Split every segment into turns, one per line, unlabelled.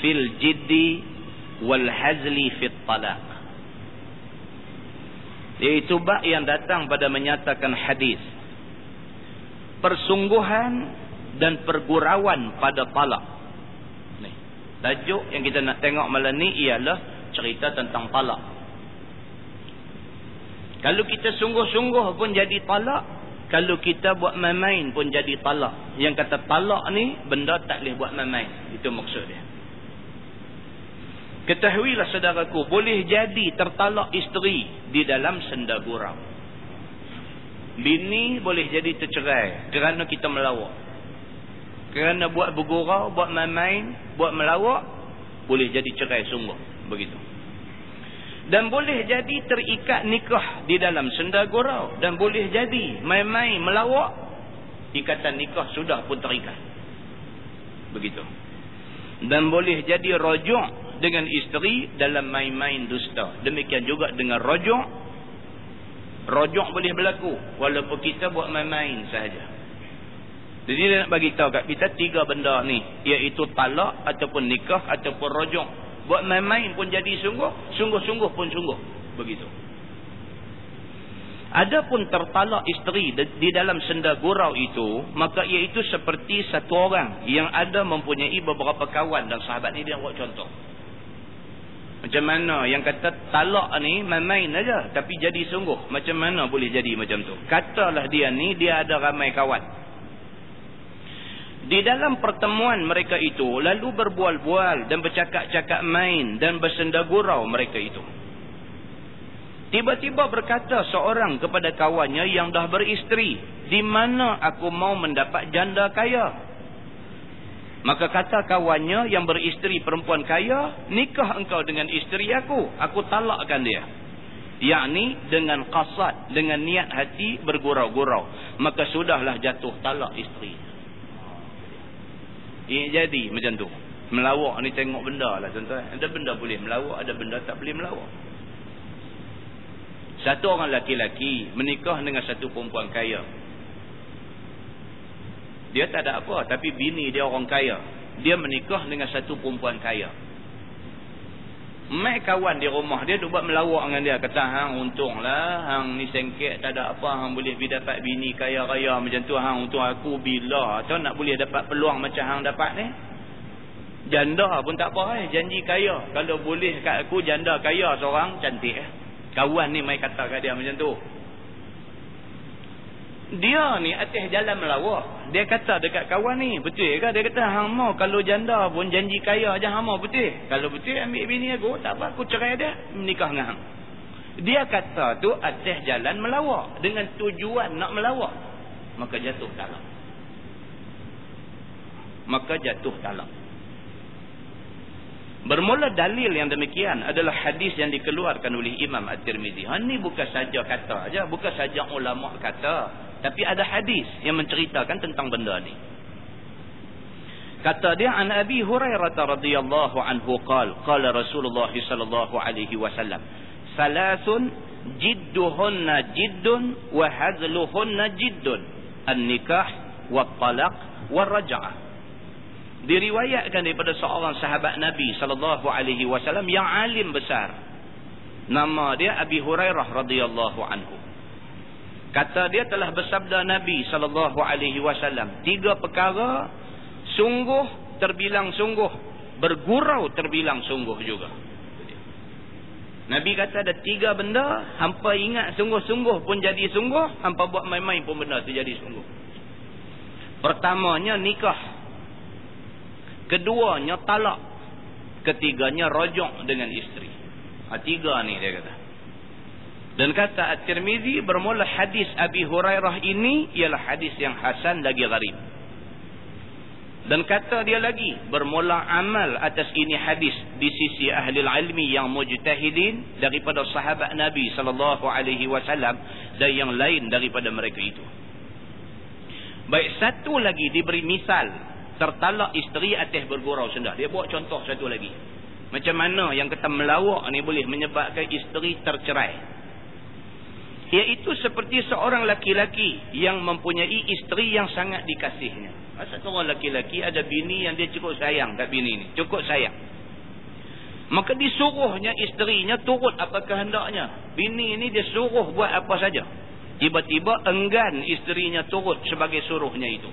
fil jiddi wal hazli fit talaq. Iaitu bab yang datang pada menyatakan hadis persungguhan dan pergurauan pada talak. Ni. Tajuk yang kita nak tengok malam ni ialah cerita tentang talak. Kalau kita sungguh-sungguh pun jadi talak. Kalau kita buat main-main pun jadi talak. Yang kata talak ni benda tak boleh buat main-main. Itu maksud dia. Ketahuilah saudaraku. Boleh jadi tertalak isteri di dalam senda gurau. Bini boleh jadi tercerai kerana kita melawak. Kerana buat bergurau, buat main-main, buat melawak. Boleh jadi cerai sungguh begitu dan boleh jadi terikat nikah di dalam senda gurau dan boleh jadi main-main melawak ikatan nikah sudah pun terikat begitu dan boleh jadi rojok dengan isteri dalam main-main dusta demikian juga dengan rojok rojok boleh berlaku walaupun kita buat main-main sahaja jadi dia nak bagi tahu kat kita tiga benda ni iaitu talak ataupun nikah ataupun rojok Buat main-main pun jadi sungguh, sungguh-sungguh pun sungguh. Begitu. Adapun tertalak isteri di dalam senda gurau itu, maka iaitu seperti satu orang yang ada mempunyai beberapa kawan dan sahabat ni dia buat contoh. Macam mana yang kata talak ni main-main aja tapi jadi sungguh. Macam mana boleh jadi macam tu? Katalah dia ni dia ada ramai kawan. Di dalam pertemuan mereka itu lalu berbual-bual dan bercakap-cakap main dan bersenda gurau mereka itu. Tiba-tiba berkata seorang kepada kawannya yang dah beristeri, "Di mana aku mau mendapat janda kaya?" Maka kata kawannya yang beristeri perempuan kaya, "Nikah engkau dengan isteri aku, aku talakkan dia." yakni dengan qasad dengan niat hati bergurau-gurau maka sudahlah jatuh talak isteri ini jadi macam tu. Melawak ni tengok benda lah tuan-tuan. Ada benda boleh melawak, ada benda tak boleh melawak. Satu orang laki-laki menikah dengan satu perempuan kaya. Dia tak ada apa. Tapi bini dia orang kaya. Dia menikah dengan satu perempuan kaya. Mai kawan di rumah dia duk buat melawak dengan dia. Kata hang untunglah. Hang ni sengket tak ada apa. Hang boleh bi dapat bini kaya raya macam tu. Hang untung aku bila? Atau nak boleh dapat peluang macam hang dapat ni? Janda pun tak apa eh. Janji kaya. Kalau boleh kat aku janda kaya seorang cantik eh. Kawan ni mai kata kat dia macam tu dia ni atas jalan melawak. Dia kata dekat kawan ni betul ke? Dia kata hang mau kalau janda pun janji kaya aja hang mau betul? Kalau betul ambil bini aku tak apa aku cerai dia menikah dengan hang. Dia kata tu atas jalan melawak dengan tujuan nak melawak. Maka jatuh talak. Maka jatuh talak. Bermula dalil yang demikian adalah hadis yang dikeluarkan oleh Imam At-Tirmizi. Ha ni bukan saja kata aja, bukan saja ulama kata, tapi ada hadis yang menceritakan tentang benda ni. kata dia an Abi Hurairah radhiyallahu anhu qala qala Rasulullah sallallahu alaihi wasallam salasun jidduhunna jiddun wa hazluhunna jiddun an-nikah wa talaq wa raj'ah diriwayatkan daripada seorang sahabat Nabi sallallahu alaihi wasallam yang alim besar. Nama dia Abi Hurairah radhiyallahu anhu Kata dia telah bersabda Nabi wasallam, tiga perkara sungguh terbilang sungguh, bergurau terbilang sungguh juga. Nabi kata ada tiga benda, hampa ingat sungguh-sungguh pun jadi sungguh, hampa buat main-main pun benda tu jadi sungguh. Pertamanya nikah. Keduanya talak. Ketiganya rojok dengan isteri. Ha, tiga ni dia kata. Dan kata At-Tirmizi bermula hadis Abi Hurairah ini ialah hadis yang hasan lagi gharib. Dan kata dia lagi bermula amal atas ini hadis di sisi ahli ilmi yang mujtahidin daripada sahabat Nabi sallallahu alaihi wasallam dan yang lain daripada mereka itu. Baik satu lagi diberi misal tertalak isteri atas bergurau sendah. Dia buat contoh satu lagi. Macam mana yang kata melawak ni boleh menyebabkan isteri tercerai iaitu seperti seorang laki-laki yang mempunyai isteri yang sangat dikasihnya. Masa seorang laki-laki ada bini yang dia cukup sayang kat bini ni? Cukup sayang. Maka disuruhnya isterinya turut apa kehendaknya. Bini ini dia suruh buat apa saja. Tiba-tiba enggan isterinya turut sebagai suruhnya itu.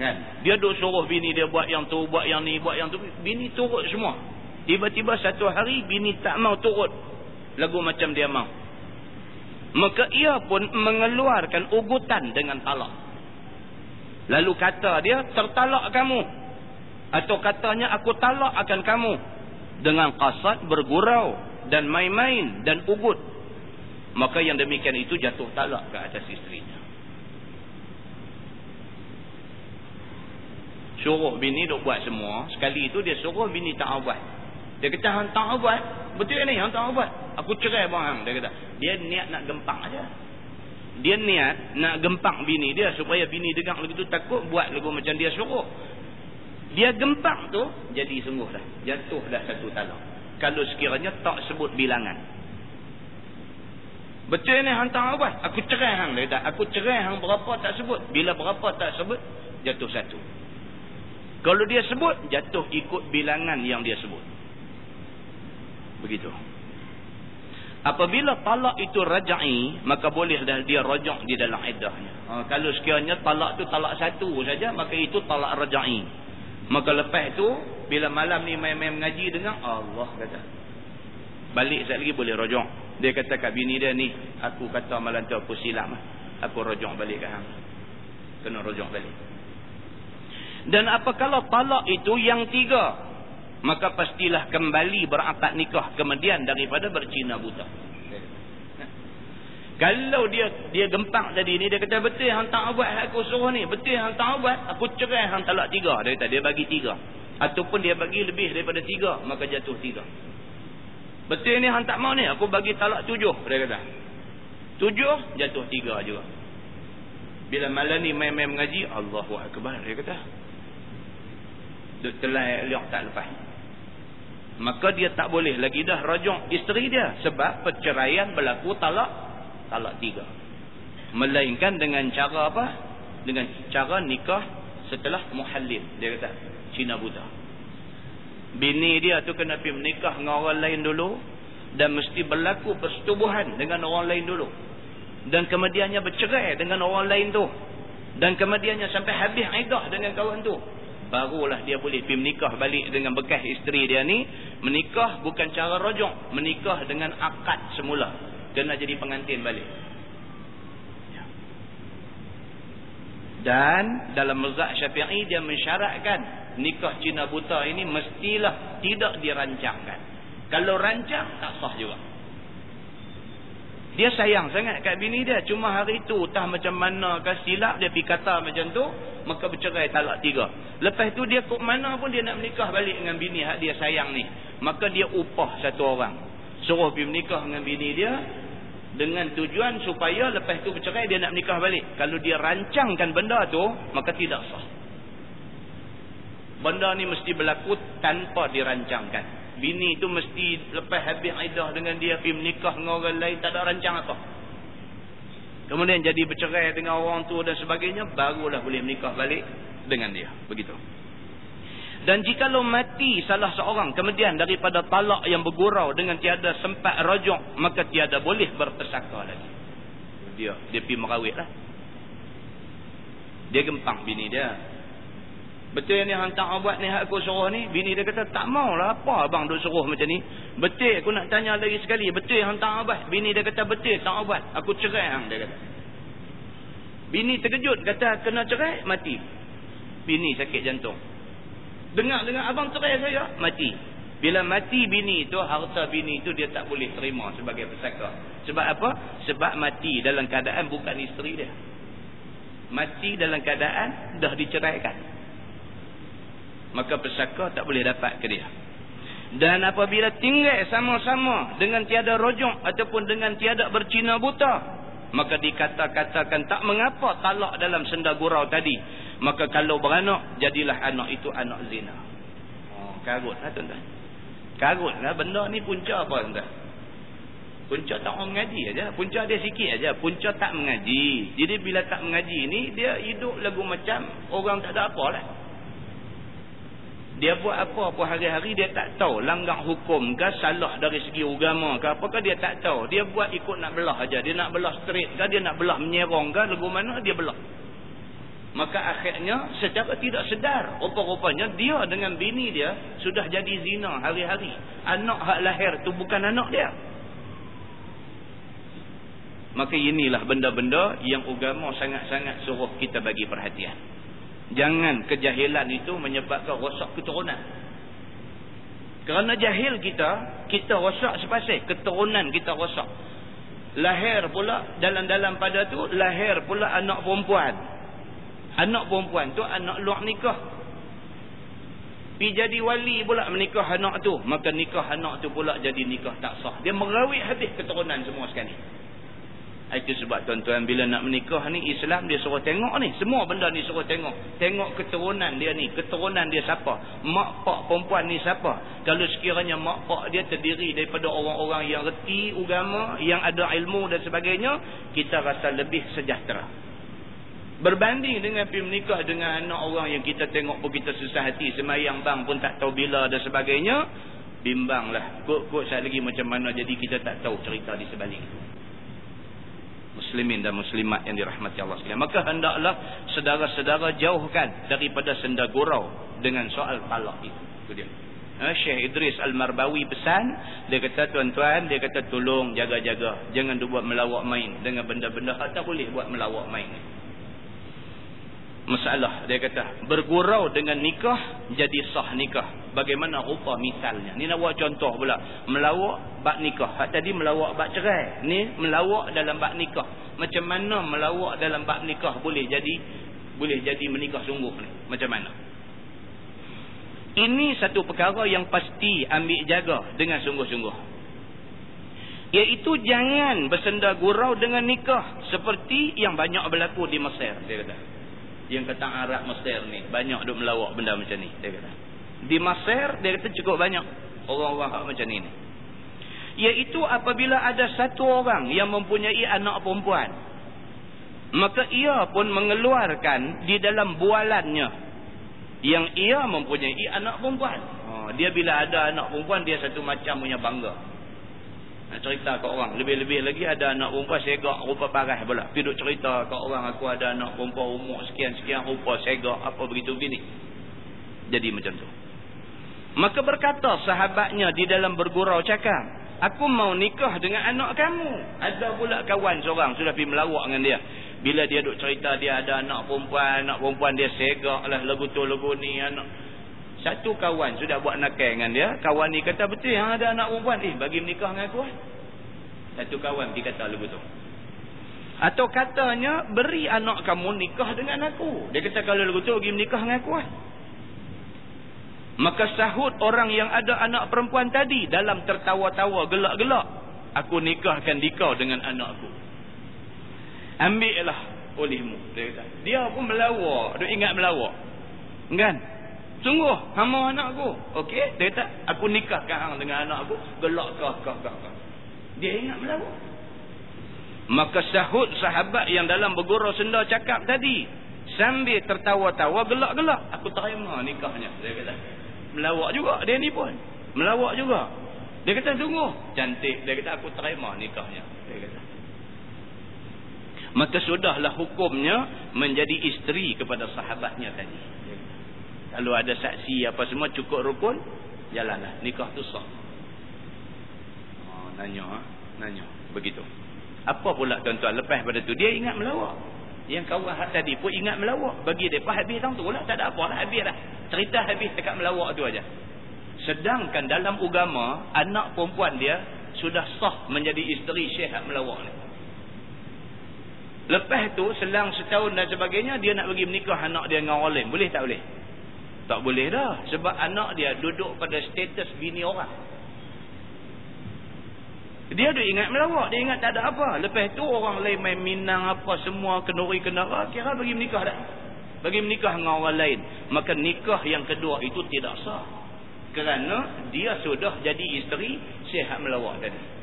Kan? Dia duk suruh bini dia buat yang tu buat yang ni buat yang tu. Bini turut semua. Tiba-tiba satu hari bini tak mau turut. Lagu macam dia mau maka ia pun mengeluarkan ugutan dengan talak. Lalu kata dia tertalak kamu. Atau katanya aku talak akan kamu. Dengan kasat bergurau dan main-main dan ugut. Maka yang demikian itu jatuh talak ke atas isterinya. Suruh bini duk buat semua. Sekali itu dia suruh bini tak buat dia kata hang tak buat betul ni hang tak buat aku cerai bang dia kata dia niat nak gempak aja. Dia niat nak gempak bini dia supaya bini dengar begitu takut buat lagu macam dia suruh. Dia gempak tu jadi sungguh dah. Jatuh dah satu talak kalau sekiranya tak sebut bilangan. Betul ni hang tak buat aku cerai hang dia kata. Aku cerai hang berapa tak sebut. Bila berapa tak sebut jatuh satu. Kalau dia sebut jatuh ikut bilangan yang dia sebut. Begitu Apabila talak itu rajai, maka bolehlah dia rajak di dalam iddahnya. Ha, kalau sekiranya talak itu talak satu saja, maka itu talak rajai. Maka lepas itu, bila malam ni main-main mengaji dengan Allah kata. Balik sekali lagi boleh rajak. Dia kata kat bini dia ni, aku kata malam tu aku silap. Aku rajak balik ke hang. Kena rajak balik. Dan apa kalau talak itu yang tiga? Maka pastilah kembali berakad nikah kemudian daripada bercina buta. Kalau dia dia gempak tadi ni dia kata betul hang tak buat aku suruh ni? Betul hang tak buat? Aku cerai hang talak tiga. Dia kata dia bagi tiga. Ataupun dia bagi lebih daripada tiga maka jatuh tiga. Betul ni hang tak mau ni? Aku bagi talak tujuh. Dia kata. Tujuh jatuh tiga juga. Bila malam ni main-main mengaji Allahu Akbar dia kata telai liak tak lepas. Maka dia tak boleh lagi dah rajak isteri dia sebab perceraian berlaku talak talak tiga. Melainkan dengan cara apa? Dengan cara nikah setelah muhallil dia kata Cina buta bini dia tu kena pergi menikah dengan orang lain dulu dan mesti berlaku persetubuhan dengan orang lain dulu. Dan kemudiannya bercerai dengan orang lain tu. Dan kemudiannya sampai habis idah dengan kawan tu barulah dia boleh pergi menikah balik dengan bekas isteri dia ni. Menikah bukan cara rojok. Menikah dengan akad semula. Kena jadi pengantin balik. Ya. dan dalam mazhab syafi'i dia mensyaratkan nikah Cina buta ini mestilah tidak dirancangkan. Kalau rancang tak sah juga dia sayang sangat kat bini dia. Cuma hari tu entah macam mana ke silap dia pergi kata macam tu. Maka bercerai talak tiga. Lepas tu dia kok mana pun dia nak menikah balik dengan bini hak dia sayang ni. Maka dia upah satu orang. Suruh pergi menikah dengan bini dia. Dengan tujuan supaya lepas tu bercerai dia nak menikah balik. Kalau dia rancangkan benda tu. Maka tidak sah. benda ni mesti berlaku tanpa dirancangkan bini tu mesti lepas habis iddah dengan dia pergi menikah dengan orang lain tak ada rancang apa. Kemudian jadi bercerai dengan orang tua dan sebagainya barulah boleh menikah balik dengan dia. Begitu. Dan jikalau mati salah seorang kemudian daripada talak yang bergurau dengan tiada sempat rajuk maka tiada boleh berpesaka lagi. Dia dia pergi merawit lah dia gempang bini dia betul ni hantar buat ni aku suruh ni bini dia kata tak maulah apa abang duk suruh macam ni betul aku nak tanya lagi sekali betul hantar abad bini dia kata betul tak buat aku cerai hang dia kata bini terkejut kata kena cerai mati bini sakit jantung Dengar-dengar abang cerai saya, mati. Bila mati bini itu, harta bini itu dia tak boleh terima sebagai pesaka. Sebab apa? Sebab mati dalam keadaan bukan isteri dia. Mati dalam keadaan dah diceraikan. Maka pesaka tak boleh dapat ke dia. Dan apabila tinggal sama-sama dengan tiada rojong ataupun dengan tiada bercina buta. Maka dikata-katakan tak mengapa talak dalam senda gurau tadi. Maka kalau beranak jadilah anak itu anak zina. Oh karutlah tuan-tuan. Karutlah benda ni punca apa tuan-tuan? Punca tak orang mengaji aja. Punca dia sikit aja. Punca tak mengaji. Jadi bila tak mengaji ni dia hidup lagu macam orang tak ada apa lah dia buat apa-apa hari-hari dia tak tahu langgar hukum ke salah dari segi agama ke apakah dia tak tahu. Dia buat ikut nak belah aja. Dia nak belah straight ke dia nak belah menyerong ke lagu mana dia belah. Maka akhirnya secara tidak sedar rupa-rupanya dia dengan bini dia sudah jadi zina hari-hari. Anak hak lahir tu bukan anak dia. Maka inilah benda-benda yang agama sangat-sangat suruh kita bagi perhatian jangan kejahilan itu menyebabkan rosak keturunan. Kerana jahil kita kita rosak sepasih keturunan kita rosak. Lahir pula dalam-dalam pada tu lahir pula anak perempuan. Anak perempuan tu anak luar nikah. Pergi jadi wali pula menikah anak tu maka nikah anak tu pula jadi nikah tak sah. Dia merawit habis keturunan semua sekali itu sebab tuan-tuan bila nak menikah ni Islam dia suruh tengok ni semua benda ni suruh tengok tengok keturunan dia ni keturunan dia siapa mak pak perempuan ni siapa kalau sekiranya mak pak dia terdiri daripada orang-orang yang reti agama yang ada ilmu dan sebagainya kita rasa lebih sejahtera Berbanding dengan pergi menikah dengan anak orang yang kita tengok pun kita susah hati. Semayang bang pun tak tahu bila dan sebagainya. Bimbanglah. Kok-kok saya lagi macam mana jadi kita tak tahu cerita di sebalik. Muslimin dan muslimat yang dirahmati Allah sekalian. Maka hendaklah sedara-sedara jauhkan daripada senda gurau dengan soal talak itu. Itu dia. Ha, Syekh Idris Al-Marbawi pesan. Dia kata tuan-tuan, dia kata tolong jaga-jaga. Jangan buat melawak main dengan benda-benda. Tak boleh buat melawak main masalah. Dia kata bergurau dengan nikah jadi sah nikah. Bagaimana rupa misalnya? Ni nak buat contoh pula. Melawak bak nikah. Hak tadi melawak bak cerai. Ni melawak dalam bak nikah. Macam mana melawak dalam bak nikah boleh jadi boleh jadi menikah sungguh ni? Macam mana? Ini satu perkara yang pasti ambil jaga dengan sungguh-sungguh. Iaitu jangan bersenda gurau dengan nikah seperti yang banyak berlaku di Mesir dia kata yang kata Arab Mesir ni banyak duk melawak benda macam ni dia kata. Di Mesir dia kata cukup banyak orang-orang macam ni iaitu apabila ada satu orang yang mempunyai anak perempuan maka ia pun mengeluarkan di dalam bualannya yang ia mempunyai anak perempuan. Oh, dia bila ada anak perempuan dia satu macam punya bangga cerita ke orang. Lebih-lebih lagi ada anak perempuan segak rupa parah pula. Pergi cerita ke orang aku ada anak perempuan umur sekian-sekian rupa segak apa begitu begini. Jadi macam tu. Maka berkata sahabatnya di dalam bergurau cakap. Aku mau nikah dengan anak kamu. Ada pula kawan seorang sudah pergi melawak dengan dia. Bila dia duk cerita dia ada anak perempuan. Anak perempuan dia segak lah lagu tu lagu ni. Anak satu kawan sudah buat nakal dengan dia. Kawan ni kata, betul yang ada anak perempuan. Eh, bagi menikah dengan aku. Eh. Satu kawan pergi kata lagu tu. Atau katanya, beri anak kamu nikah dengan aku. Dia kata, kalau lagu tu, pergi menikah dengan aku. Eh. Maka sahut orang yang ada anak perempuan tadi. Dalam tertawa-tawa, gelak-gelak. Aku nikahkan dikau dengan anakku. Ambillah olehmu. Dia kata. Dia pun melawak. Dia ingat melawak. Kan? Sungguh, hama anak aku. Okey, dia kata, aku nikahkan hang dengan anak aku. Gelak kah, kah, kah, kah. Dia ingat melawak. Maka sahut sahabat yang dalam bergurau senda cakap tadi. Sambil tertawa-tawa, gelak-gelak. Aku terima nikahnya. Dia kata, melawak juga dia ni pun. Melawak juga. Dia kata, sungguh. Cantik. Dia kata, aku terima nikahnya. Dia kata. Maka sudahlah hukumnya menjadi isteri kepada sahabatnya tadi. Kalau ada saksi apa semua cukup rukun, jalanlah. Nikah tu sah. Oh, nanya, ha? nanya. Begitu. Apa pula tuan-tuan lepas pada tu dia ingat melawak. Yang kawan tadi pun ingat melawak. Bagi dia pas habis tang tu lah tak ada apa lah habis dah. Cerita habis dekat melawak tu aja. Sedangkan dalam agama anak perempuan dia sudah sah menjadi isteri Syekh melawak ni. Lepas tu selang setahun dan sebagainya dia nak bagi menikah anak dia dengan orang lain. Boleh tak boleh? Tak boleh dah. Sebab anak dia duduk pada status bini orang. Dia ada ingat melawak. Dia ingat tak ada apa. Lepas tu orang lain main minang apa semua. Kenuri kenara. Kira bagi menikah dah. Bagi menikah dengan orang lain. Maka nikah yang kedua itu tidak sah. Kerana dia sudah jadi isteri. Sihat melawak tadi.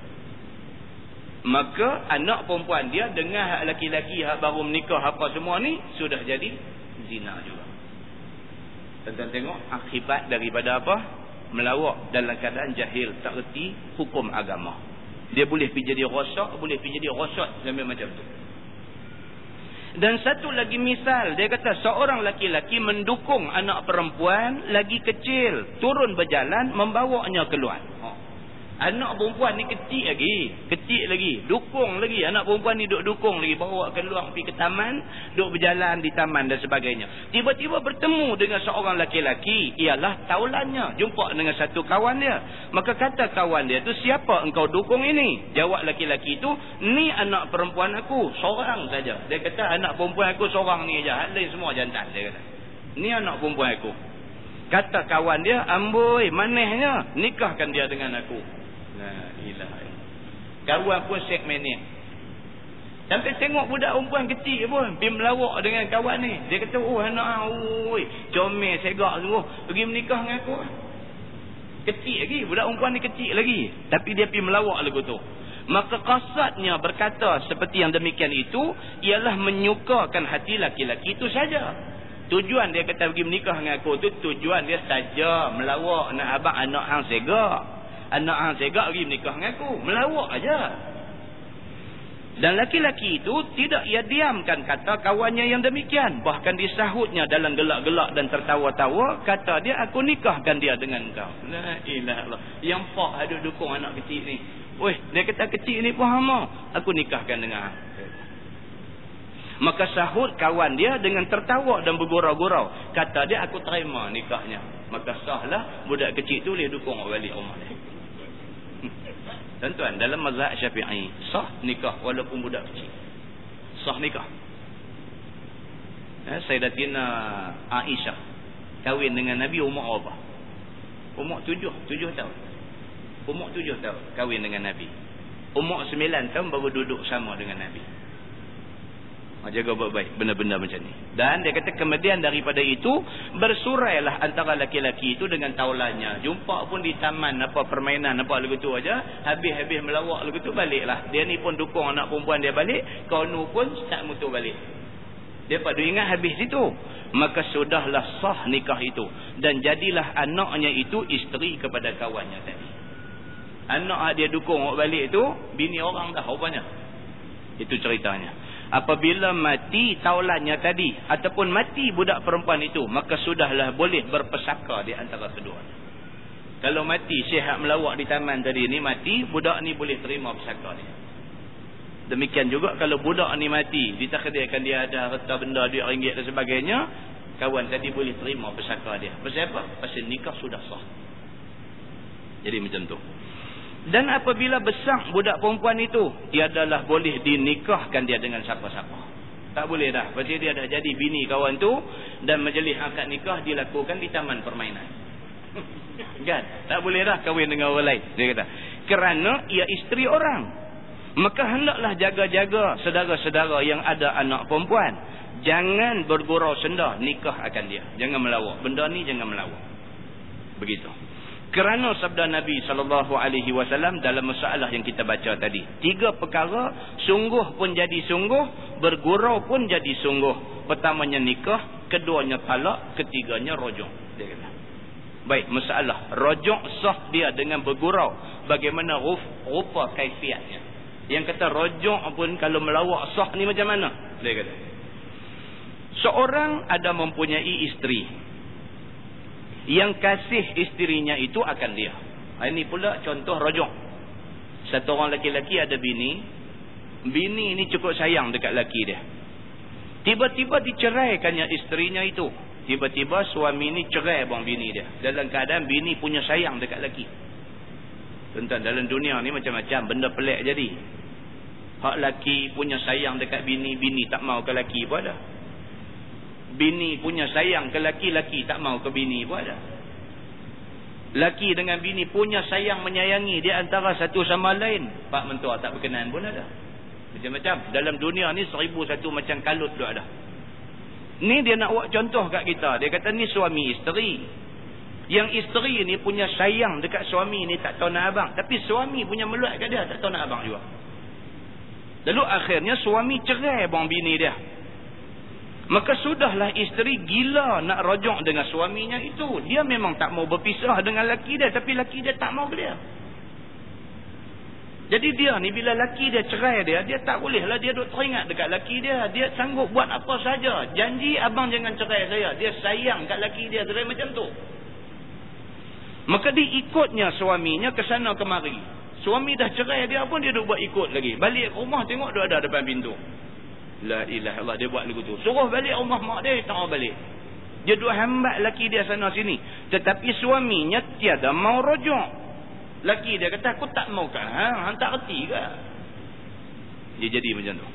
Maka anak perempuan dia dengan laki-laki yang baru menikah apa semua ni. Sudah jadi zina juga. Tuan-tuan tengok akibat daripada apa? Melawak dalam keadaan jahil. Tak reti hukum agama. Dia boleh pergi jadi rosak. Boleh pergi jadi rosak. Sambil macam tu. Dan satu lagi misal. Dia kata seorang laki-laki mendukung anak perempuan lagi kecil. Turun berjalan membawanya keluar. Oh. Anak perempuan ni kecil lagi. Kecil lagi. Dukung lagi. Anak perempuan ni duk dukung lagi. Bawa keluar pergi ke taman. Duk berjalan di taman dan sebagainya. Tiba-tiba bertemu dengan seorang laki-laki. Ialah taulannya. Jumpa dengan satu kawan dia. Maka kata kawan dia tu siapa engkau dukung ini? Jawab laki-laki tu. Ni anak perempuan aku. Seorang saja. Dia kata anak perempuan aku seorang ni aja. Lain semua jantan. Dia kata. Ni anak perempuan aku. Kata kawan dia. Amboi manehnya. Nikahkan dia dengan aku. La ilaha Kawan pun segmenin. Sampai tengok budak perempuan kecil pun. Pergi melawak dengan kawan ni. Dia kata, oh anak, oi, comel, segak semua. Pergi menikah dengan aku. Kecil lagi. Budak perempuan ni kecil lagi. Tapi dia pergi melawak lagu tu. Maka kasatnya berkata seperti yang demikian itu. Ialah menyukakan hati laki-laki itu saja. Tujuan dia kata pergi menikah dengan aku tu. Tujuan dia saja melawak nak abang anak hang segak anak hang segak pergi menikah dengan aku. Melawak aja. Dan laki-laki itu tidak ia diamkan kata kawannya yang demikian. Bahkan disahutnya dalam gelak-gelak dan tertawa-tawa kata dia aku nikahkan dia dengan kau la ilah yang pak ada dukung anak kecil ni. Weh dia kata kecil ni pun hama. Aku nikahkan dengan maka sahut kawan dia dengan tertawa dan bergurau-gurau. Kata dia aku terima nikahnya. Maka sahlah budak kecil tu boleh dukung balik rumah dia Tuan-tuan, dalam mazhab syafi'i, sah nikah walaupun budak kecil. Sah nikah. Eh, Sayyidatina Aisyah kahwin dengan Nabi umur apa? Umur tujuh, tujuh tahun. Umur tujuh tahun kahwin dengan Nabi. Umur sembilan tahun baru duduk sama dengan Nabi. Jaga baik-baik benda-benda macam ni. Dan dia kata kemudian daripada itu bersurailah antara laki-laki itu dengan taulannya. Jumpa pun di taman apa permainan apa lagu tu aja. Habis-habis melawak lagu tu baliklah. Dia ni pun dukung anak perempuan dia balik. Kaunu pun start mutu balik. Dia pada ingat habis situ. Maka sudahlah sah nikah itu. Dan jadilah anaknya itu isteri kepada kawannya tadi. Anak dia dukung balik itu. Bini orang dah rupanya. Itu ceritanya apabila mati taulannya tadi ataupun mati budak perempuan itu maka sudahlah boleh berpesaka di antara kedua. Kalau mati sihat melawak di taman tadi ni mati budak ni boleh terima pesaka dia. Demikian juga kalau budak ni mati ditakdirkan dia ada harta benda duit ringgit dan sebagainya kawan tadi boleh terima pesaka dia. Pasal apa? pasal nikah sudah sah. Jadi macam tu dan apabila besar budak perempuan itu, dia adalah boleh dinikahkan dia dengan siapa-siapa. Tak boleh dah. Pasal dia dah jadi bini kawan tu dan majlis akad nikah dilakukan di taman permainan. kan? Tak boleh dah kahwin dengan orang lain. Dia kata. Kerana ia isteri orang. maka hendaklah jaga-jaga saudara-saudara yang ada anak perempuan jangan bergurau senda nikah akan dia jangan melawak benda ni jangan melawak begitu kerana sabda Nabi wasallam dalam masalah yang kita baca tadi. Tiga perkara sungguh pun jadi sungguh bergurau pun jadi sungguh. Pertamanya nikah keduanya talak ketiganya rojong. Dia kata. Baik masalah. Rojong sah dia dengan bergurau. Bagaimana ruf, rupa kaifiatnya. Yang kata rojong pun kalau melawak sah ni macam mana? Dia kata. Seorang ada mempunyai isteri yang kasih isterinya itu akan dia. Ini pula contoh rojok. Satu orang laki-laki ada bini. Bini ini cukup sayang dekat laki dia. Tiba-tiba diceraikannya isterinya itu. Tiba-tiba suami ini cerai abang bini dia. Dalam keadaan bini punya sayang dekat laki. Tentang dalam dunia ni macam-macam benda pelik jadi. Hak laki punya sayang dekat bini, bini tak mau ke laki pun ada bini punya sayang ke laki, laki tak mau ke bini pun ada. Laki dengan bini punya sayang menyayangi dia antara satu sama lain. Pak mentua tak berkenan pun ada. Macam-macam. Dalam dunia ni seribu satu macam kalut tu ada. Ni dia nak buat contoh kat kita. Dia kata ni suami isteri. Yang isteri ni punya sayang dekat suami ni tak tahu nak abang. Tapi suami punya meluat kat dia tak tahu nak abang juga. Lalu akhirnya suami cerai bang bini dia. Maka sudahlah isteri gila nak rojok dengan suaminya itu. Dia memang tak mau berpisah dengan laki dia. Tapi laki dia tak mau ke dia. Jadi dia ni bila laki dia cerai dia. Dia tak bolehlah dia duduk teringat dekat laki dia. Dia sanggup buat apa saja. Janji abang jangan cerai saya. Dia sayang kat laki dia. Cerai macam tu. Maka diikutnya suaminya ke sana kemari. Suami dah cerai dia pun dia duduk buat ikut lagi. Balik rumah tengok dia ada depan pintu. La ilaha Allah dia buat lagu tu. Suruh balik rumah mak dia, tak mau balik. Dia dua hambat laki dia sana sini. Tetapi suaminya tiada mau rojok. Laki dia kata aku tak mau kan. Ha? Hang tak reti ke? Dia jadi macam tu.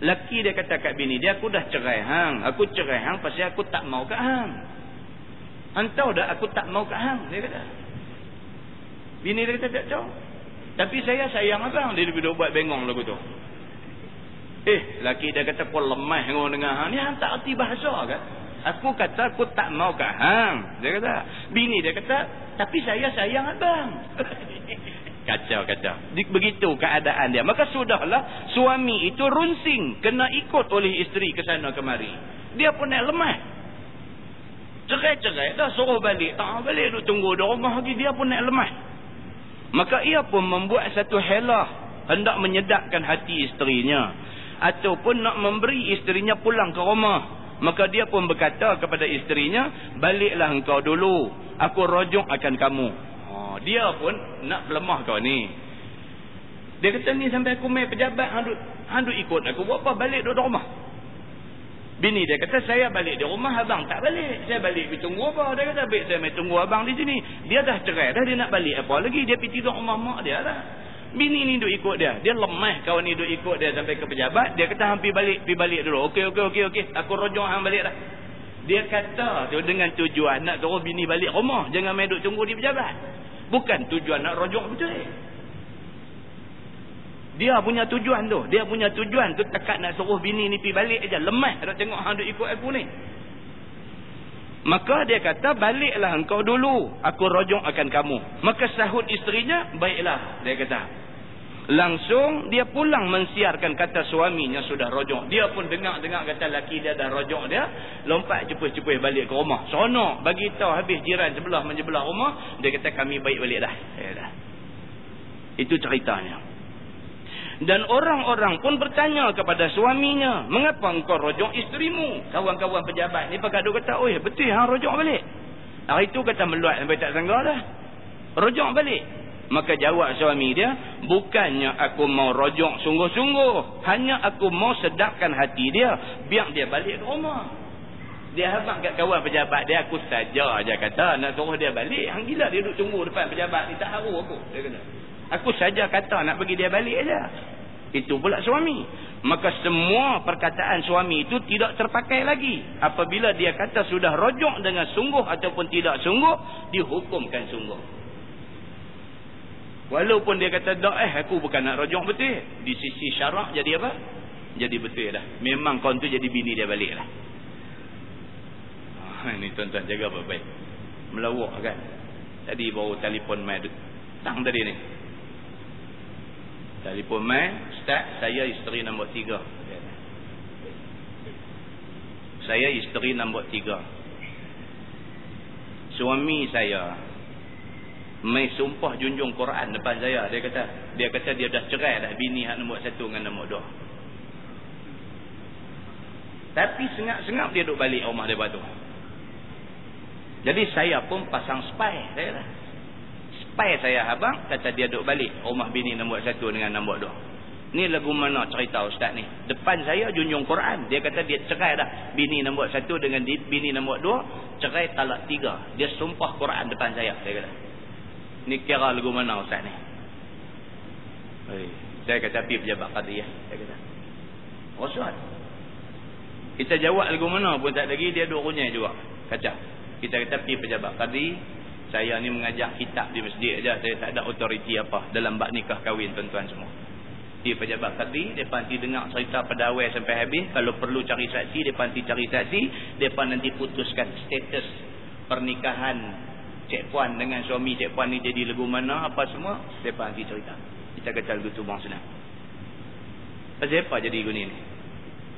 Laki dia kata kat bini dia aku dah cerai hang. Aku cerai hang pasal aku tak mau kat hang. Hang tahu dah aku tak mau kat hang. Dia kata. Bini dia kata tak tahu. Tapi saya sayang abang. Dia lebih buat bengong lagu tu. Eh, laki dia kata kau lemah dengan dengan hang. Ni hang tak erti bahasa kan? Aku kata aku tak mau ke hang. Dia kata. Bini dia kata, tapi saya sayang abang. kacau, kacau. Begitu keadaan dia. Maka sudahlah suami itu runsing. Kena ikut oleh isteri ke sana kemari. Dia pun nak lemah. Cerai-cerai dah suruh balik. Tak balik duduk tunggu di rumah lagi. Dia pun nak lemah. Maka ia pun membuat satu helah. Hendak menyedapkan hati isterinya ataupun nak memberi isterinya pulang ke rumah. Maka dia pun berkata kepada isterinya baliklah engkau dulu. Aku rojok akan kamu. Oh, dia pun nak lemah kau ni. Dia kata ni sampai aku main pejabat handuk, handuk ikut. Aku buat apa? Balik duduk rumah. Bini dia kata saya balik di rumah abang tak balik. Saya balik pergi tunggu apa? Dia kata baik saya main tunggu abang di sini. Dia dah cerai dah dia nak balik apa lagi? Dia pergi tidur rumah mak dia lah Bini ni duk ikut dia. Dia lemah kawan ni duk ikut dia sampai ke pejabat. Dia kata hampir balik. Pergi balik dulu. Okey, okey, okey. okey. Aku rojok hang balik dah. Dia kata tu dengan tujuan nak suruh bini balik rumah. Jangan main duk tunggu di pejabat. Bukan tujuan nak rojok betul. Dia punya tujuan tu. Dia punya tujuan tu tekat nak suruh bini ni pergi balik aja. Lemah. Nak tengok hang duk ikut aku ni. Maka dia kata baliklah engkau dulu. Aku rojok akan kamu. Maka sahut isterinya. Baiklah. Dia kata. Langsung dia pulang mensiarkan kata suaminya sudah rojok. Dia pun dengar-dengar kata laki dia dah rojok dia. Lompat cepus-cepus balik ke rumah. Sonok bagi tahu habis jiran sebelah menjebelah rumah. Dia kata kami baik balik dah. Ya dah. Itu ceritanya. Dan orang-orang pun bertanya kepada suaminya. Mengapa engkau rojok isterimu? Kawan-kawan pejabat ni pekadu kata. Oh betul hang rojok balik. Hari itu kata meluat sampai tak sangka dah. Rojok balik. Maka jawab suami dia, bukannya aku mau rojok sungguh-sungguh. Hanya aku mau sedapkan hati dia, biar dia balik ke rumah. Dia habak kat kawan pejabat dia, aku saja aja kata nak suruh dia balik. Hang gila dia duduk tunggu depan pejabat ni, tak haru aku. Dia kata. Aku saja kata nak bagi dia balik aja. Itu pula suami. Maka semua perkataan suami itu tidak terpakai lagi. Apabila dia kata sudah rojok dengan sungguh ataupun tidak sungguh, dihukumkan sungguh. Walaupun dia kata dak eh aku bukan nak rojok betul. Di sisi syarak jadi apa? Jadi betul dah. Memang kau tu jadi bini dia balik lah. Ha, ini tuan-tuan jaga baik-baik. Melawak kan. Tadi baru telefon mai tang tadi ni. Telefon mai, start saya isteri nombor tiga. Saya isteri nombor tiga. Suami saya mai sumpah junjung Quran depan saya dia kata dia kata dia dah cerai dah bini hak nombor satu dengan nombor dua tapi sengap-sengap dia duduk balik rumah dia batu jadi saya pun pasang spy saya kata spy saya abang kata dia duduk balik rumah bini nombor satu dengan nombor dua ni lagu mana cerita ustaz ni depan saya junjung Quran dia kata dia cerai dah bini nombor satu dengan bini nombor dua cerai talak tiga dia sumpah Quran depan saya saya kata Ni kira lagu mana Ustaz ni? Hei, saya kata pergi pejabat qadi ya. Saya kata. Ustaz. Kita jawab lagu mana pun tak lagi dia duk runyai juga. Kacau. Kita kata pergi pejabat qadi. Saya ni mengajar kitab di masjid aja. Saya tak ada otoriti apa dalam bab nikah kahwin tuan-tuan semua. Di pejabat qadi, depa nanti dengar cerita pedawai sampai habis, kalau perlu cari saksi, depa nanti cari saksi, depa nanti putuskan status pernikahan cik puan dengan suami cik puan ni jadi lagu mana apa semua mereka nanti cerita. Kita kata lagu tu bang senang. Pasal apa jadi lagu ni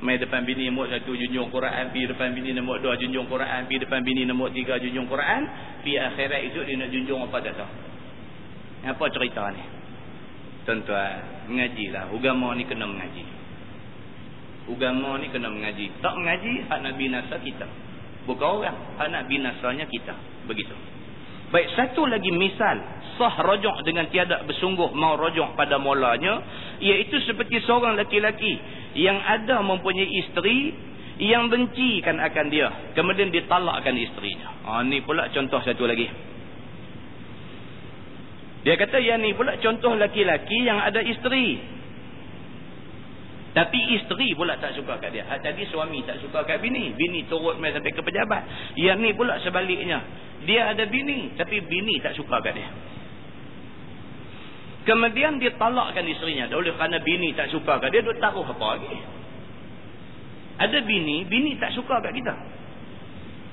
ni main depan bini nombor satu junjung Quran. Pergi depan bini nombor dua junjung Quran. Pergi depan bini nombor tiga junjung Quran. Pergi akhirat itu dia nak junjung apa tak tahu. Apa cerita ni? Tuan-tuan mengajilah agama ni kena mengaji. Agama ni kena mengaji. Tak mengaji hak nak binasa kita. Bukan orang hak nak binasanya kita. Begitu Baik satu lagi misal sah rojok dengan tiada bersungguh mau rojok pada mulanya iaitu seperti seorang laki-laki yang ada mempunyai isteri yang bencikan akan dia kemudian ditalakkan isterinya. Ha ni pula contoh satu lagi. Dia kata yang ni pula contoh laki-laki yang ada isteri tapi isteri pula tak suka kat dia. Tadi suami tak suka kat bini. Bini turut mai sampai ke pejabat. Yang ni pula sebaliknya. Dia ada bini. Tapi bini tak suka kat dia. Kemudian dia talakkan isterinya. Oleh kerana bini tak suka kat dia. Dia taruh apa lagi. Ada bini. Bini tak suka kat kita.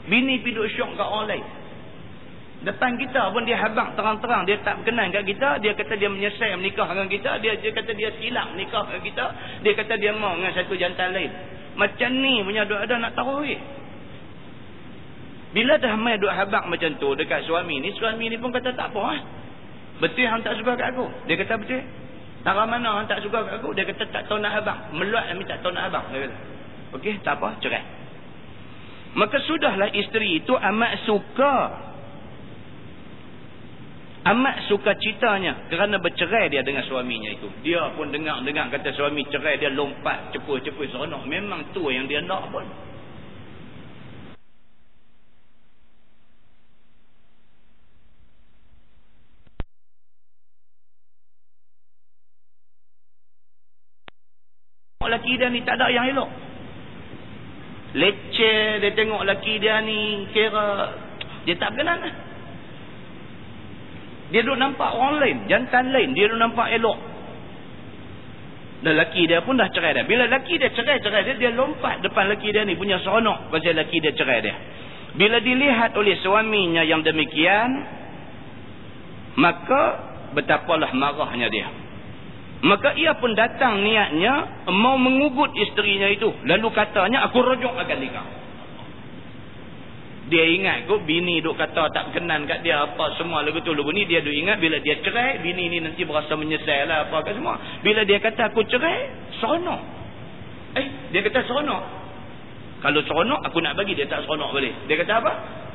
Bini pergi duduk syok kat orang lain. Depan kita pun dia habang terang-terang. Dia tak berkenan kat kita. Dia kata dia menyesal menikah dengan kita. Dia, dia kata dia silap menikah dengan kita. Dia kata dia mau dengan satu jantan lain. Macam ni punya duk ada nak taruh eh. Bila dah main duk habang macam tu dekat suami ni. Suami ni pun kata tak apa eh. Betul yang tak suka kat aku. Dia kata betul. Tara mana yang tak suka kat aku. Dia kata tak tahu nak habang. Meluat yang minta tahu nak habang. Dia kata. Okey tak apa cerai. Maka sudahlah isteri itu amat suka amat suka citanya kerana bercerai dia dengan suaminya itu. Dia pun dengar-dengar kata suami cerai dia lompat cepur-cepur seronok. Memang tu yang dia nak pun. Lelaki dia ni tak ada yang elok. Leceh dia tengok lelaki dia ni kira dia tak kenal lah dia duduk nampak orang lain, jantan lain, dia duduk nampak elok. Lelaki dia pun dah cerai dia. Bila lelaki dia cerai-cerai dia, dia lompat depan lelaki dia ni punya seronok pasal lelaki dia cerai dia. Bila dilihat oleh suaminya yang demikian, maka betapalah marahnya dia. Maka ia pun datang niatnya mau mengugut isterinya itu. Lalu katanya, aku rujuk akan nikah dia ingat kot bini duk kata tak kenan kat dia apa semua lagu tu? Lagu ni dia duk ingat bila dia cerai bini ni nanti berasa menyesal lah apa ke semua. Bila dia kata aku cerai seronok. Eh dia kata seronok. Kalau seronok aku nak bagi dia tak seronok balik. Dia kata apa?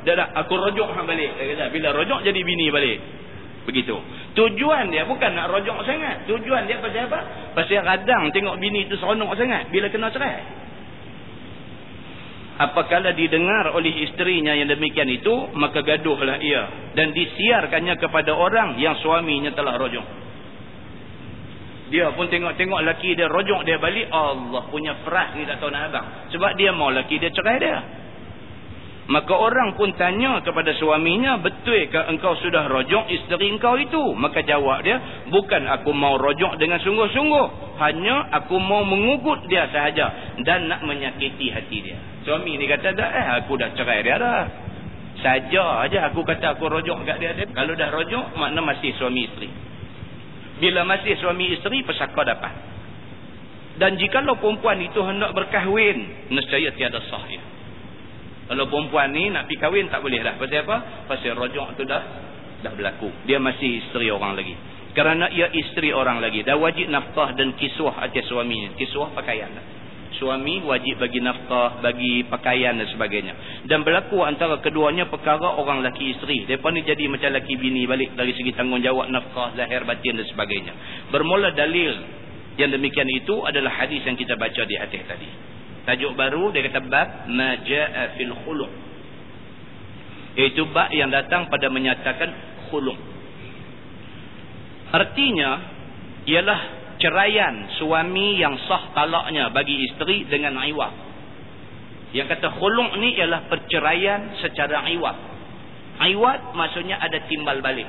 Dia dah aku rojok balik. Dia kata bila rojok jadi bini balik. Begitu. Tujuan dia bukan nak rojok sangat. Tujuan dia pasal apa? Pasal radang tengok bini tu seronok sangat bila kena cerai apakala didengar oleh isterinya yang demikian itu maka gaduhlah ia dan disiarkannya kepada orang yang suaminya telah rojok dia pun tengok-tengok laki dia rojok dia balik Allah punya peras ni tak tahu nak abang sebab dia mau laki dia cerai dia Maka orang pun tanya kepada suaminya, betul ke engkau sudah rojok isteri engkau itu? Maka jawab dia, bukan aku mau rojok dengan sungguh-sungguh. Hanya aku mau mengugut dia sahaja dan nak menyakiti hati dia. Suami ni kata, dah eh aku dah cerai dia dah. Saja aja aku kata aku rojok kat dia. Kalau dah rojok, makna masih suami isteri. Bila masih suami isteri, pesaka dapat. Dan jikalau perempuan itu hendak berkahwin, nescaya tiada sah dia. Kalau perempuan ni nak pergi kahwin tak boleh dah. Pasal apa? Pasal rojok tu dah dah berlaku. Dia masih isteri orang lagi. Kerana ia isteri orang lagi. Dah wajib nafkah dan kiswah atas suaminya. Kiswah pakaian. Suami wajib bagi nafkah, bagi pakaian dan sebagainya. Dan berlaku antara keduanya perkara orang laki isteri. Mereka ni jadi macam laki bini balik dari segi tanggungjawab nafkah, zahir, batin dan sebagainya. Bermula dalil yang demikian itu adalah hadis yang kita baca di atas tadi. Tajuk baru dia kata bab majaa fil khulu'. Iaitu bab yang datang pada menyatakan khulu'. Artinya ialah ceraian suami yang sah talaknya bagi isteri dengan iwab. Yang kata khulu' ni ialah perceraian secara iwab. Iwab maksudnya ada timbal balik.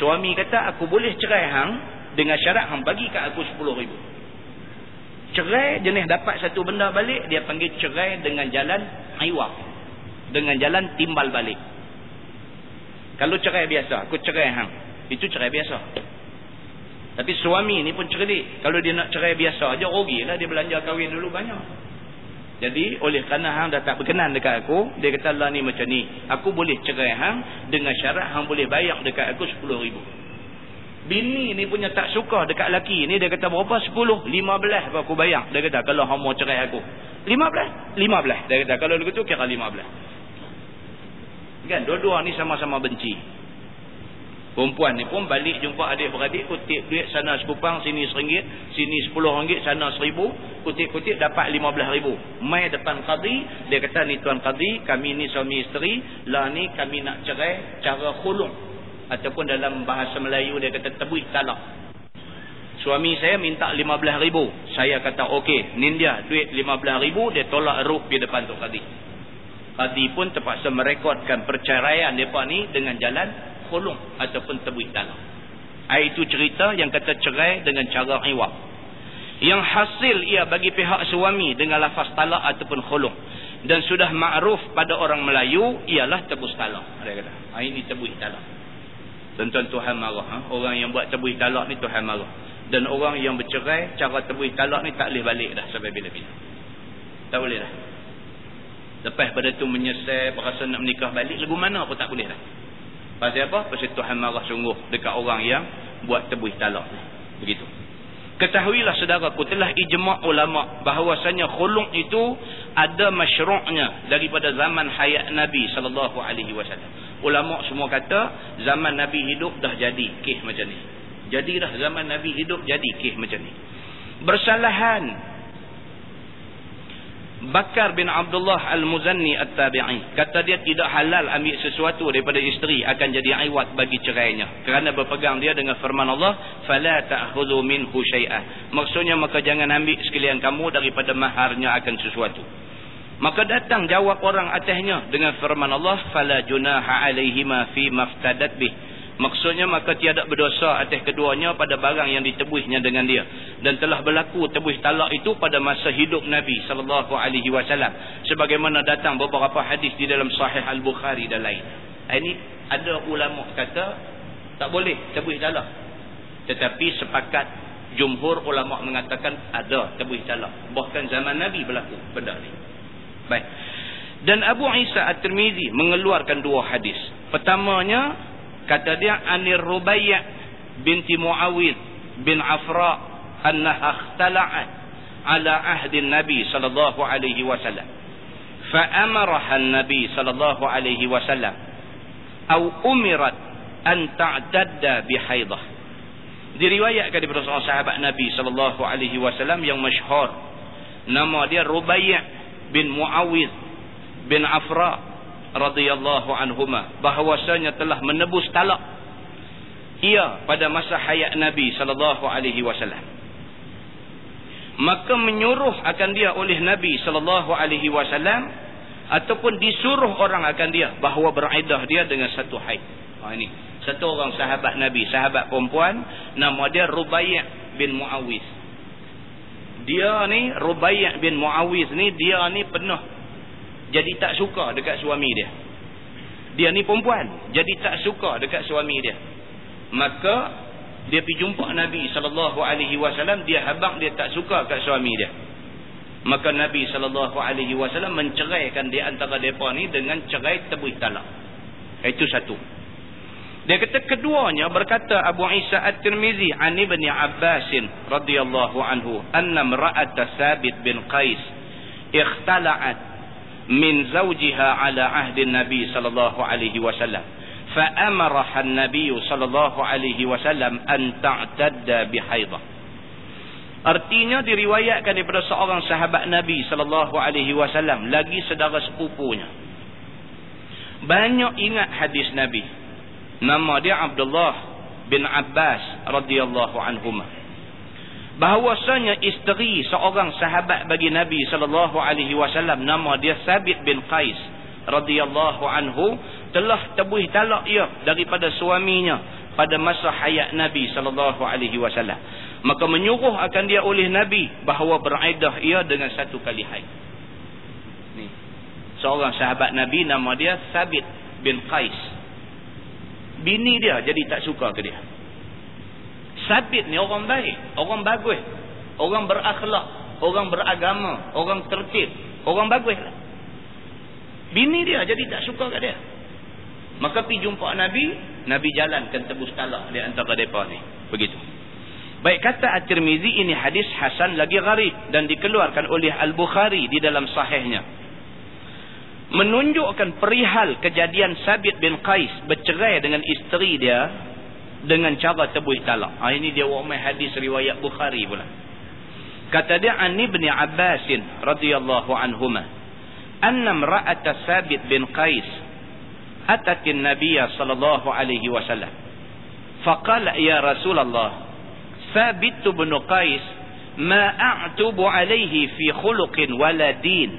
Suami kata aku boleh cerai hang dengan syarat hang bagi kat aku 10 ribu cerai jenis dapat satu benda balik dia panggil cerai dengan jalan iwaf dengan jalan timbal balik. Kalau cerai biasa aku cerai hang. Itu cerai biasa. Tapi suami ni pun cerdik. Kalau dia nak cerai biasa aja rugilah dia belanja kahwin dulu banyak. Jadi oleh kerana hang dah tak berkenan dekat aku dia kata lah ni macam ni. Aku boleh cerai hang. Dengan syarat hang boleh bayar dekat aku 10 ribu Bini ni punya tak suka dekat laki ni dia kata berapa? 10, 15 apa aku bayar. Dia kata kalau hang mau cerai aku. 15? 15. Dia kata kalau begitu kira 15. Kan dua-dua ni sama-sama benci. Perempuan ni pun balik jumpa adik-beradik kutip duit sana sekupang sini seringgit, sini sepuluh ringgit, sana seribu, kutip-kutip dapat lima belah ribu. Mai depan qadi, dia kata ni tuan qadi, kami ni suami isteri, lah ni kami nak cerai cara khulung ataupun dalam bahasa Melayu dia kata tebuih talak. Suami saya minta 15 ribu. Saya kata okey ni dia duit 15 ribu dia tolak ruh di depan tu kadi. Kadi pun terpaksa merekodkan perceraian mereka ni dengan jalan khulung ataupun tebuih talak. Itu cerita yang kata cerai dengan cara iwak. Yang hasil ia bagi pihak suami dengan lafaz talak ataupun khulung dan sudah ma'ruf pada orang Melayu ialah tebus talak. Dia kata ini tebuih talak Tuan-tuan Tuhan marah. Ha? Orang yang buat tebuih talak ni Tuhan marah. Dan orang yang bercerai, cara tebuih talak ni tak boleh balik dah sampai bila-bila. Tak boleh dah. Lepas pada tu menyesal, berasa nak menikah balik, lagu mana pun tak boleh dah. Pasal apa? Pasal Tuhan marah sungguh dekat orang yang buat tebuih talak ni. Begitu. Ketahuilah saudaraku telah ijma' ulama' bahawasanya khulung itu ada masyru'nya daripada zaman hayat Nabi sallallahu alaihi wasallam. Ulama semua kata zaman Nabi hidup dah jadi kes macam ni. Jadilah zaman Nabi hidup jadi kes macam ni. Bersalahan Bakar bin Abdullah Al-Muzanni At-Tabi'i kata dia tidak halal ambil sesuatu daripada isteri akan jadi aiwat bagi cerainya. Kerana berpegang dia dengan firman Allah fala ta'khudhu minhu shay'an maksudnya maka jangan ambil sekalian kamu daripada maharnya akan sesuatu. Maka datang jawab orang atasnya dengan firman Allah fala junaha alaihima fi maftadat bih Maksudnya maka tiada berdosa atas keduanya pada barang yang ditebuihnya dengan dia. Dan telah berlaku tebuih talak itu pada masa hidup Nabi sallallahu alaihi wasallam. Sebagaimana datang beberapa hadis di dalam sahih Al-Bukhari dan lain. Ini ada ulama kata tak boleh tebuih talak. Tetapi sepakat jumhur ulama mengatakan ada tebuih talak. Bahkan zaman Nabi berlaku benda ni. Baik. Dan Abu Isa At-Tirmizi mengeluarkan dua hadis. Pertamanya kata dia anir rubayya binti muawid bin afra annaha ikhtala'at ala ahdi nabi sallallahu alaihi wasallam fa amaraha nabi sallallahu alaihi wasallam aw umirat an ta'tadda bi haidah diriwayatkan daripada seorang sahabat nabi sallallahu alaihi wasallam yang masyhur nama dia rubayya bin muawid bin afra radhiyallahu anhuma bahwasanya telah menebus talak ia pada masa hayat Nabi sallallahu alaihi wasallam maka menyuruh akan dia oleh Nabi sallallahu alaihi wasallam ataupun disuruh orang akan dia bahawa beriddah dia dengan satu haid. Ha ini. Satu orang sahabat Nabi, sahabat perempuan nama dia Rubai' bin Muawiz. Dia ni Rubai' bin Muawiz ni dia ni penuh jadi tak suka dekat suami dia. Dia ni perempuan, jadi tak suka dekat suami dia. Maka dia pergi jumpa Nabi wasallam, dia habaq dia tak suka kat suami dia maka Nabi SAW menceraikan di antara mereka ni dengan cerai tebuih talak itu satu dia kata keduanya berkata Abu Isa At-Tirmizi an Ibn Abbas radhiyallahu anhu anna imra'at Thabit bin Qais ikhtala'at min zawjiha ala ahdi Nabi sallallahu alaihi wasallam fa amaraha an-nabiy sallallahu alaihi wasallam an ta'tadda bi Artinya diriwayatkan daripada seorang sahabat Nabi sallallahu alaihi wasallam lagi saudara sepupunya. Banyak ingat hadis Nabi. Nama dia Abdullah bin Abbas radhiyallahu anhuma. Bahawasanya isteri seorang sahabat bagi Nabi sallallahu alaihi wasallam nama dia Sabit bin Qais radhiyallahu anhu telah tebuih talak ia daripada suaminya pada masa hayat Nabi sallallahu alaihi wasallam maka menyuruh akan dia oleh Nabi bahawa beriddah ia dengan satu kali haid. Ni. Seorang sahabat Nabi nama dia Sabit bin Qais. Bini dia jadi tak suka ke dia. Sabit ni orang baik, orang bagus, orang berakhlak, orang beragama, orang tertib, orang bagus. Bini dia jadi tak suka ke dia. Maka pergi jumpa Nabi, Nabi jalankan tebus talak di antara mereka ni. Begitu. Baik kata At-Tirmizi ini hadis hasan lagi gharib dan dikeluarkan oleh Al-Bukhari di dalam sahihnya. Menunjukkan perihal kejadian Sabit bin Qais bercerai dengan isteri dia dengan cara tebuih talak. Ha, ini dia wakmai hadis riwayat Bukhari pula. Kata dia an Ibn Abbas radhiyallahu anhuma anna ra'at Sabit bin Qais atat an-nabiy sallallahu alaihi wasallam faqala ya Rasulullah Sabit bin Qais ma a'tubu alaihi fi khuluqin wala din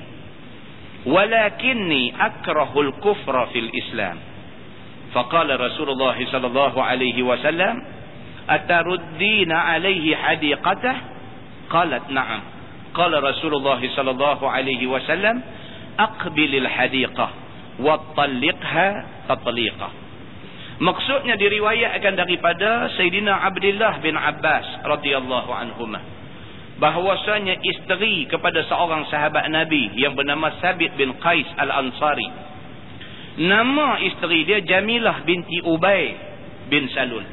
walakinni akrahu al-kufra fil Islam فقال رسول الله صلى الله عليه وسلم أتردين عليه حديقته قالت نعم قال رسول الله صلى الله عليه وسلم أقبل الحديقة وطلقها تطليقة Maksudnya diriwayatkan daripada Sayyidina Abdullah bin Abbas radhiyallahu anhuma bahwasanya isteri kepada seorang sahabat Nabi yang bernama Sabit bin Qais Al-Ansari. Nama isteri dia Jamilah binti Ubay bin Salul.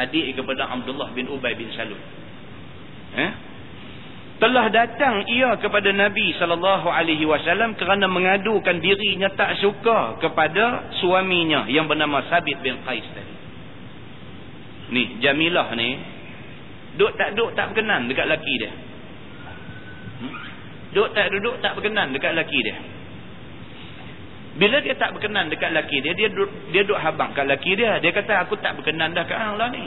Adik kepada Abdullah bin Ubay bin Salul. Eh? telah datang ia kepada Nabi wasallam kerana mengadukan dirinya tak suka kepada suaminya yang bernama Sabit bin Qais tadi. Ni Jamilah ni duk tak duk tak berkenan dekat laki dia. Hmm? Duk tak duduk tak berkenan dekat laki dia. Bila dia tak berkenan dekat laki dia, dia duk, dia duk habang kat laki dia. Dia kata aku tak berkenan dah kat hang lah ni.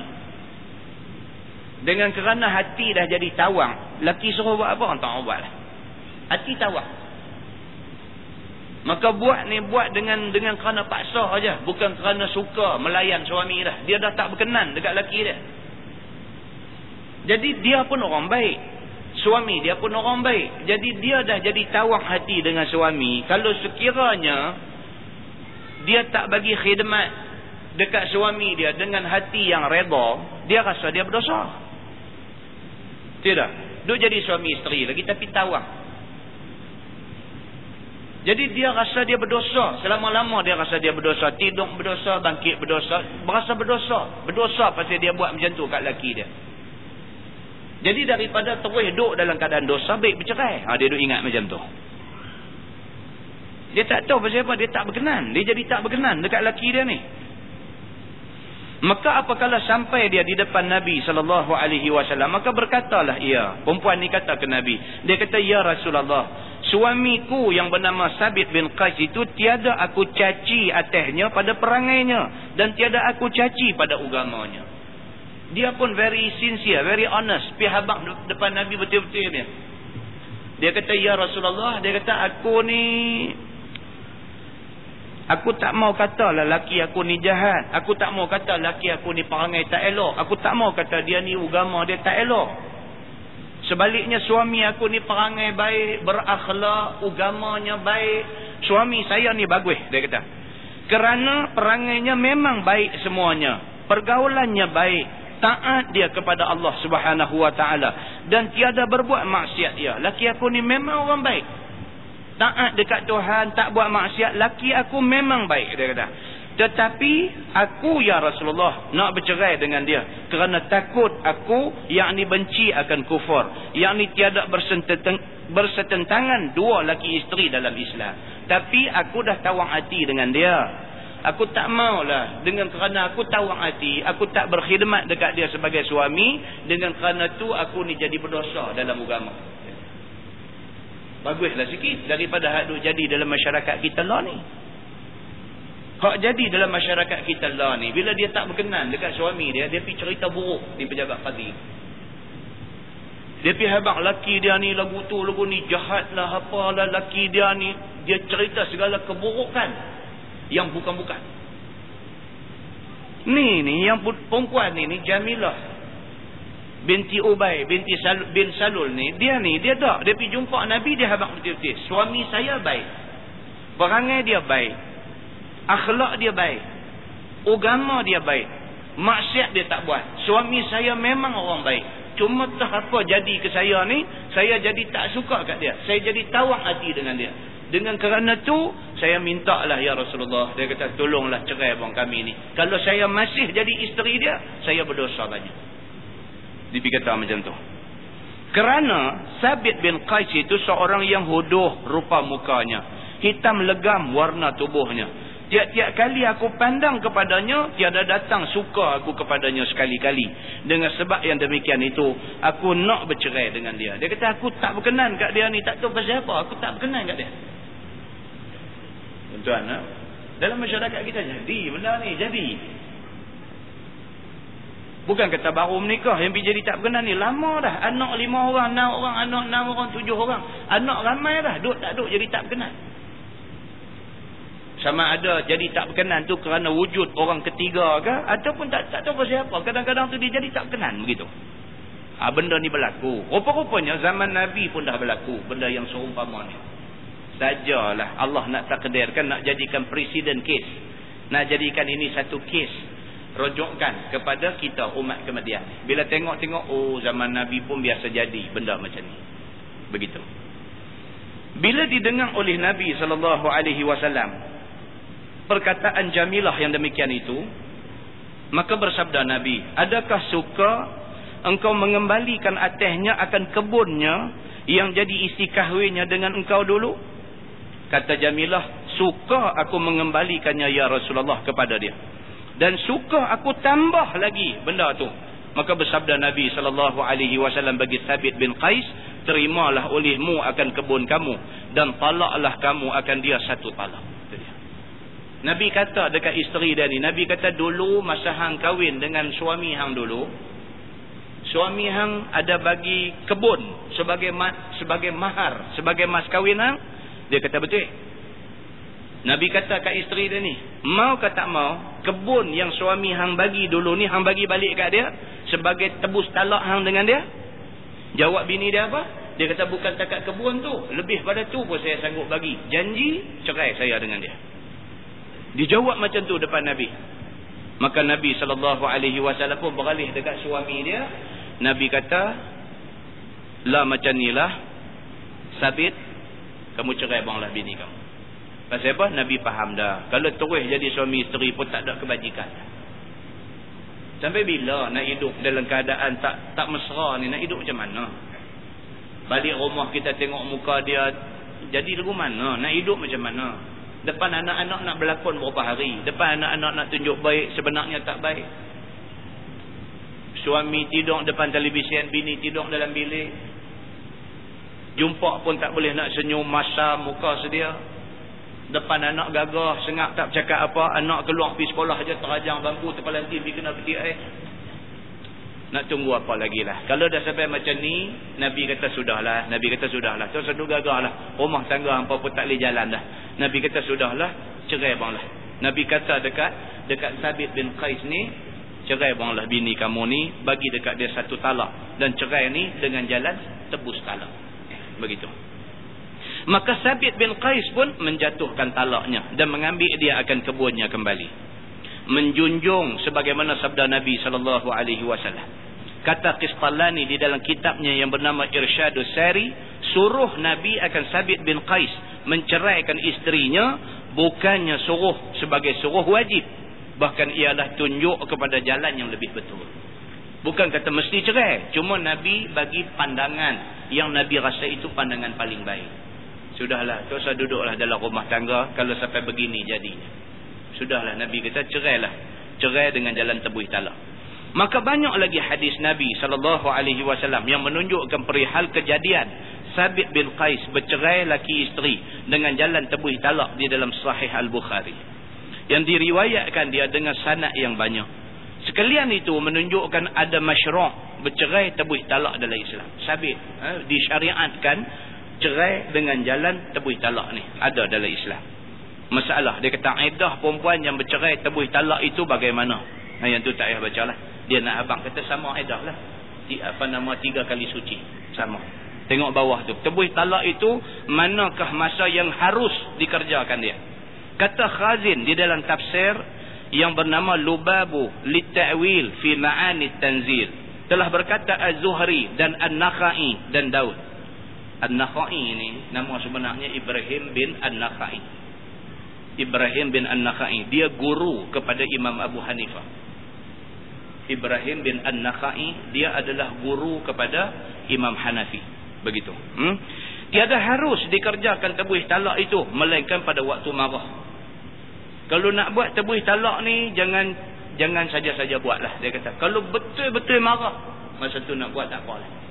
Dengan kerana hati dah jadi tawang. Laki suruh buat apa? Tak buat lah. Hati tawang. Maka buat ni buat dengan dengan kerana paksa aja, Bukan kerana suka melayan suami dah. Dia dah tak berkenan dekat laki dia. Jadi dia pun orang baik. Suami dia pun orang baik. Jadi dia dah jadi tawang hati dengan suami. Kalau sekiranya dia tak bagi khidmat dekat suami dia dengan hati yang reda, dia rasa dia berdosa. Tidak. Duk jadi suami isteri lagi tapi tawang. Jadi dia rasa dia berdosa. Selama-lama dia rasa dia berdosa. Tidur berdosa, bangkit berdosa. Berasa berdosa. Berdosa pasal dia buat macam tu kat lelaki dia. Jadi daripada terus duduk dalam keadaan dosa, baik bercerai. Ha, dia duduk ingat macam tu. Dia tak tahu pasal apa. Dia tak berkenan. Dia jadi tak berkenan dekat lelaki dia ni. Maka apakala sampai dia di depan Nabi sallallahu alaihi wasallam maka berkatalah ia perempuan ni kata ke Nabi dia kata ya Rasulullah suamiku yang bernama Sabit bin Qais itu tiada aku caci atasnya pada perangainya dan tiada aku caci pada agamanya dia pun very sincere very honest pi habaq depan Nabi betul-betul dia Dia kata, Ya Rasulullah, dia kata, aku ni Aku tak mau kata lah laki aku ni jahat. Aku tak mau kata laki aku ni perangai tak elok. Aku tak mau kata dia ni agama dia tak elok. Sebaliknya suami aku ni perangai baik, berakhlak, agamanya baik. Suami saya ni bagus, dia kata. Kerana perangainya memang baik semuanya. Pergaulannya baik. Taat dia kepada Allah subhanahu wa ta'ala. Dan tiada berbuat maksiat dia. Laki aku ni memang orang baik taat dekat Tuhan, tak buat maksiat, laki aku memang baik dia kata. Tetapi aku ya Rasulullah nak bercerai dengan dia kerana takut aku yang ni benci akan kufur, yang ni tiada bersetentangan dua laki isteri dalam Islam. Tapi aku dah tawang hati dengan dia. Aku tak maulah dengan kerana aku tawang hati, aku tak berkhidmat dekat dia sebagai suami, dengan kerana tu aku ni jadi berdosa dalam agama. Baguslah sikit daripada hak duk jadi dalam masyarakat kita lah ni. Hak jadi dalam masyarakat kita lah ni. Bila dia tak berkenan dekat suami dia, dia pergi cerita buruk di pejabat qadi. Dia pergi habang laki dia ni lagu tu, lagu ni jahat lah, apalah laki dia ni. Dia cerita segala keburukan yang bukan-bukan. Ni ni yang perempuan ni ni Jamilah binti Ubay binti Sal bin Salul ni dia ni dia tak. Dia pergi jumpa Nabi dia habaq betul-betul. Suami saya baik. Perangai dia baik. Akhlak dia baik. Agama dia baik. Maksiat dia tak buat. Suami saya memang orang baik. Cuma tak apa jadi ke saya ni saya jadi tak suka kat dia. Saya jadi tawak hati dengan dia dengan kerana tu saya minta lah ya Rasulullah dia kata tolonglah cerai abang kami ni. Kalau saya masih jadi isteri dia saya berdosa banyak. Dikata macam tu? Kerana Sabit bin Qais itu seorang yang hodoh rupa mukanya. Hitam legam warna tubuhnya. Tiap-tiap kali aku pandang kepadanya tiada datang suka aku kepadanya sekali-kali. Dengan sebab yang demikian itu aku nak bercerai dengan dia. Dia kata aku tak berkenan kat dia ni. Tak tahu pasal apa aku tak berkenan kat dia tuan-tuan ha? dalam masyarakat kita jadi benda ni jadi Bukan kata baru menikah yang jadi tak ni. Lama dah. Anak lima orang, enam orang, anak enam orang, tujuh orang. Anak ramai dah. Duk tak duk jadi tak berkenan. Sama ada jadi tak berkenan tu kerana wujud orang ketiga ke. Ataupun tak tak tahu siapa. Kadang-kadang tu dia jadi tak berkenan begitu. Ha, benda ni berlaku. Rupa-rupanya zaman Nabi pun dah berlaku. Benda yang seumpama ni. Sajalah Allah nak takdirkan nak jadikan presiden kes. Nak jadikan ini satu kes rojokkan kepada kita umat kemudian. Bila tengok-tengok oh zaman Nabi pun biasa jadi benda macam ni. Begitu. Bila didengar oleh Nabi sallallahu alaihi wasallam perkataan Jamilah yang demikian itu, maka bersabda Nabi, "Adakah suka engkau mengembalikan atasnya akan kebunnya yang jadi isi kahwinnya dengan engkau dulu?" Kata Jamilah, "Suka aku mengembalikannya ya Rasulullah kepada dia." dan suka aku tambah lagi benda tu. Maka bersabda Nabi sallallahu alaihi wasallam bagi Sabit bin Qais terimalah olehmu akan kebun kamu dan talaklah kamu akan dia satu talak. Nabi kata dekat isteri dia ni Nabi kata dulu masa hang kahwin dengan suami hang dulu suami hang ada bagi kebun sebagai ma sebagai mahar sebagai mas kahwin hang dia kata betul Nabi kata kat isteri dia ni, mau ke tak mau, kebun yang suami hang bagi dulu ni, hang bagi balik kat dia, sebagai tebus talak hang dengan dia? Jawab bini dia apa? Dia kata bukan takat kebun tu, lebih pada tu pun saya sanggup bagi. Janji, cerai saya dengan dia. Dijawab macam tu depan Nabi. Maka Nabi SAW pun beralih dekat suami dia. Nabi kata, lah macam ni lah, sabit, kamu cerai banglah bini kamu. Pasal apa? Nabi faham dah. Kalau terus jadi suami isteri pun tak ada kebajikan. Sampai bila nak hidup dalam keadaan tak tak mesra ni? Nak hidup macam mana? Balik rumah kita tengok muka dia. Jadi lagu mana? Nak hidup macam mana? Depan anak-anak nak berlakon berapa hari? Depan anak-anak nak tunjuk baik sebenarnya tak baik. Suami tidur depan televisyen, bini tidur dalam bilik. Jumpa pun tak boleh nak senyum masa muka sedia. Depan anak gagah sengak tak bercakap apa anak keluar pergi sekolah aja terajang bangku terpelantin pergi kena peti air nak tunggu apa lagi lah. Kalau dah sampai macam ni Nabi kata sudahlah Nabi kata sudahlah. Tu satu gagah lah. Rumah tangga hampa pun tak boleh jalan dah. Nabi kata sudahlah cerai bang lah. Nabi kata dekat dekat Sabit bin Qais ni cerai bang lah bini kamu ni bagi dekat dia satu talak. Dan cerai ni dengan jalan tebus talak begitu. Maka Sabit bin Qais pun menjatuhkan talaknya dan mengambil dia akan kebunnya kembali. Menjunjung sebagaimana sabda Nabi sallallahu alaihi wasallam. Kata Qistalani di dalam kitabnya yang bernama Irsyadus Sari suruh Nabi akan Sabit bin Qais menceraikan isterinya bukannya suruh sebagai suruh wajib. Bahkan ialah tunjuk kepada jalan yang lebih betul. Bukan kata mesti cerai cuma Nabi bagi pandangan yang Nabi rasa itu pandangan paling baik Sudahlah, tak usah duduklah dalam rumah tangga kalau sampai begini jadinya. Sudahlah, Nabi kata cerailah. Cerai dengan jalan tebuih talak. Maka banyak lagi hadis Nabi SAW yang menunjukkan perihal kejadian Sabit bin Qais bercerai laki isteri dengan jalan tebuih talak di dalam sahih Al-Bukhari. Yang diriwayatkan dia dengan sanat yang banyak. Sekalian itu menunjukkan ada masyarakat bercerai tebuih talak dalam Islam. Sabit eh, disyariatkan cerai dengan jalan tebuih talak ni ada dalam Islam. Masalah dia kata aidah perempuan yang bercerai tebuih talak itu bagaimana? Nah, yang tu tak payah baca lah dia nak abang kata sama aidah lah. Apa nama tiga kali suci. Sama. Tengok bawah tu. Tebuih talak itu manakah masa yang harus dikerjakan dia? Kata khazin di dalam tafsir yang bernama lubabu litta'wil fi ma'ani tanzil telah berkata az-zuhri dan an-nakhai dan daud An-Nakhai ini nama sebenarnya Ibrahim bin An-Nakhai. Ibrahim bin An-Nakhai dia guru kepada Imam Abu Hanifah. Ibrahim bin An-Nakhai dia adalah guru kepada Imam Hanafi. Begitu. Hmm? Tiada harus dikerjakan tebuih talak itu melainkan pada waktu marah. Kalau nak buat tebuih talak ni jangan jangan saja-saja buatlah dia kata. Kalau betul-betul marah masa tu nak buat tak apalah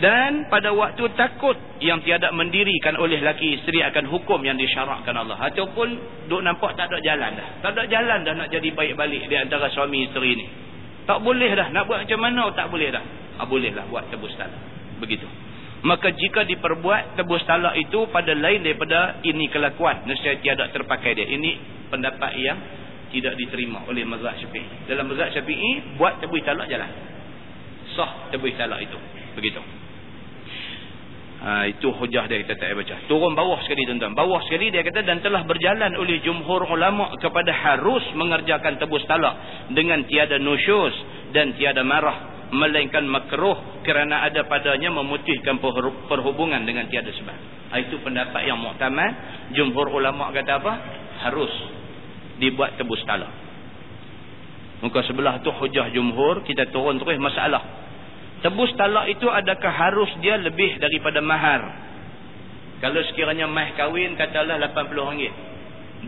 dan pada waktu takut yang tiada mendirikan oleh laki isteri akan hukum yang disyarakkan Allah. Ataupun duk nampak tak ada jalan dah. Tak ada jalan dah nak jadi baik balik di antara suami isteri ni. Tak boleh dah nak buat macam mana tak boleh dah. Ha, boleh lah buat tebus talak. Begitu maka jika diperbuat tebus talak itu pada lain daripada ini kelakuan. Nescaya tiada terpakai dia. Ini pendapat yang tidak diterima oleh mazhab syafi'i. Dalam mazhab syafi'i buat tebus talak jalan sah tebus talak itu. Begitu. Ha, itu hujah dia kita tak baca. Turun bawah sekali tuan-tuan. Bawah sekali dia kata dan telah berjalan oleh jumhur ulama kepada harus mengerjakan tebus talak dengan tiada nusyus dan tiada marah melainkan makruh kerana ada padanya memutihkan perhubungan dengan tiada sebab. Ha, itu pendapat yang muktamad. Jumhur ulama kata apa? Harus dibuat tebus talak. Muka sebelah tu hujah jumhur kita turun terus masalah Tebus talak itu adakah harus dia lebih daripada mahar? Kalau sekiranya mah kahwin katalah RM80.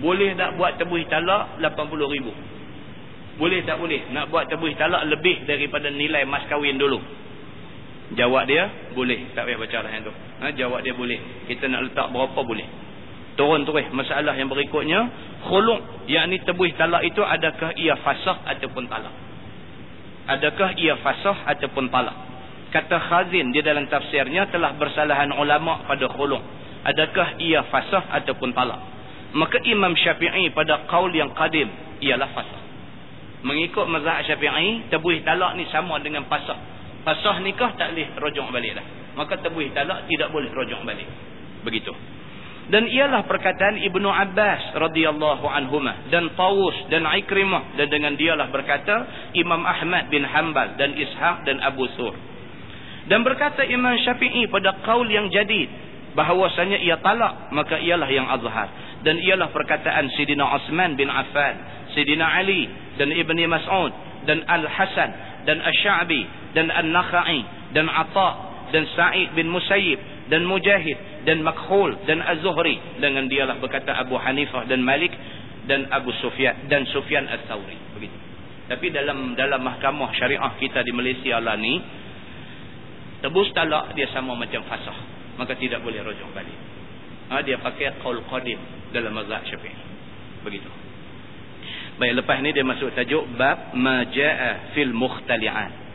Boleh tak buat tebus talak RM80,000? Boleh tak boleh? Nak buat tebus talak lebih daripada nilai mas kahwin dulu? Jawab dia, boleh. Tak payah baca yang tu. Ha, jawab dia boleh. Kita nak letak berapa boleh. Turun terus masalah yang berikutnya. Khuluk, yakni tebus talak itu adakah ia fasah ataupun talak? adakah ia fasah ataupun talak kata khazin di dalam tafsirnya telah bersalahan ulama pada khulung adakah ia fasah ataupun talak maka imam syafi'i pada qaul yang qadim ialah fasah mengikut mazhab syafi'i tebuih talak ni sama dengan fasah fasah nikah tak boleh rujuk balik dah. Maka tebuih talak tidak boleh rujuk balik. Begitu. Dan ialah perkataan Ibnu Abbas radhiyallahu anhuma dan Tawus dan Ikrimah dan dengan dialah berkata Imam Ahmad bin Hanbal dan Ishaq dan Abu Sur. Dan berkata Imam Syafi'i pada kaul yang jadid bahawasanya ia talak maka ialah yang azhar. Dan ialah perkataan Sidina Osman bin Affan Sidina Ali dan Ibni Mas'ud dan Al-Hasan dan Ash-Sha'bi dan An-Nakhai dan Atha dan Sa'id bin Musayyib dan Mujahid dan Makhul dan Az-Zuhri dengan dialah berkata Abu Hanifah dan Malik dan Abu Sufyan dan Sufyan Ats-Tsauri begitu. Tapi dalam dalam mahkamah syariah kita di Malaysia lah ni tebus talak dia sama macam fasah. Maka tidak boleh rujuk balik. Ha, dia pakai qaul qadim dalam mazhab Syafi'i. Begitu. Baik lepas ni dia masuk tajuk bab majaa fil mukhtali'at.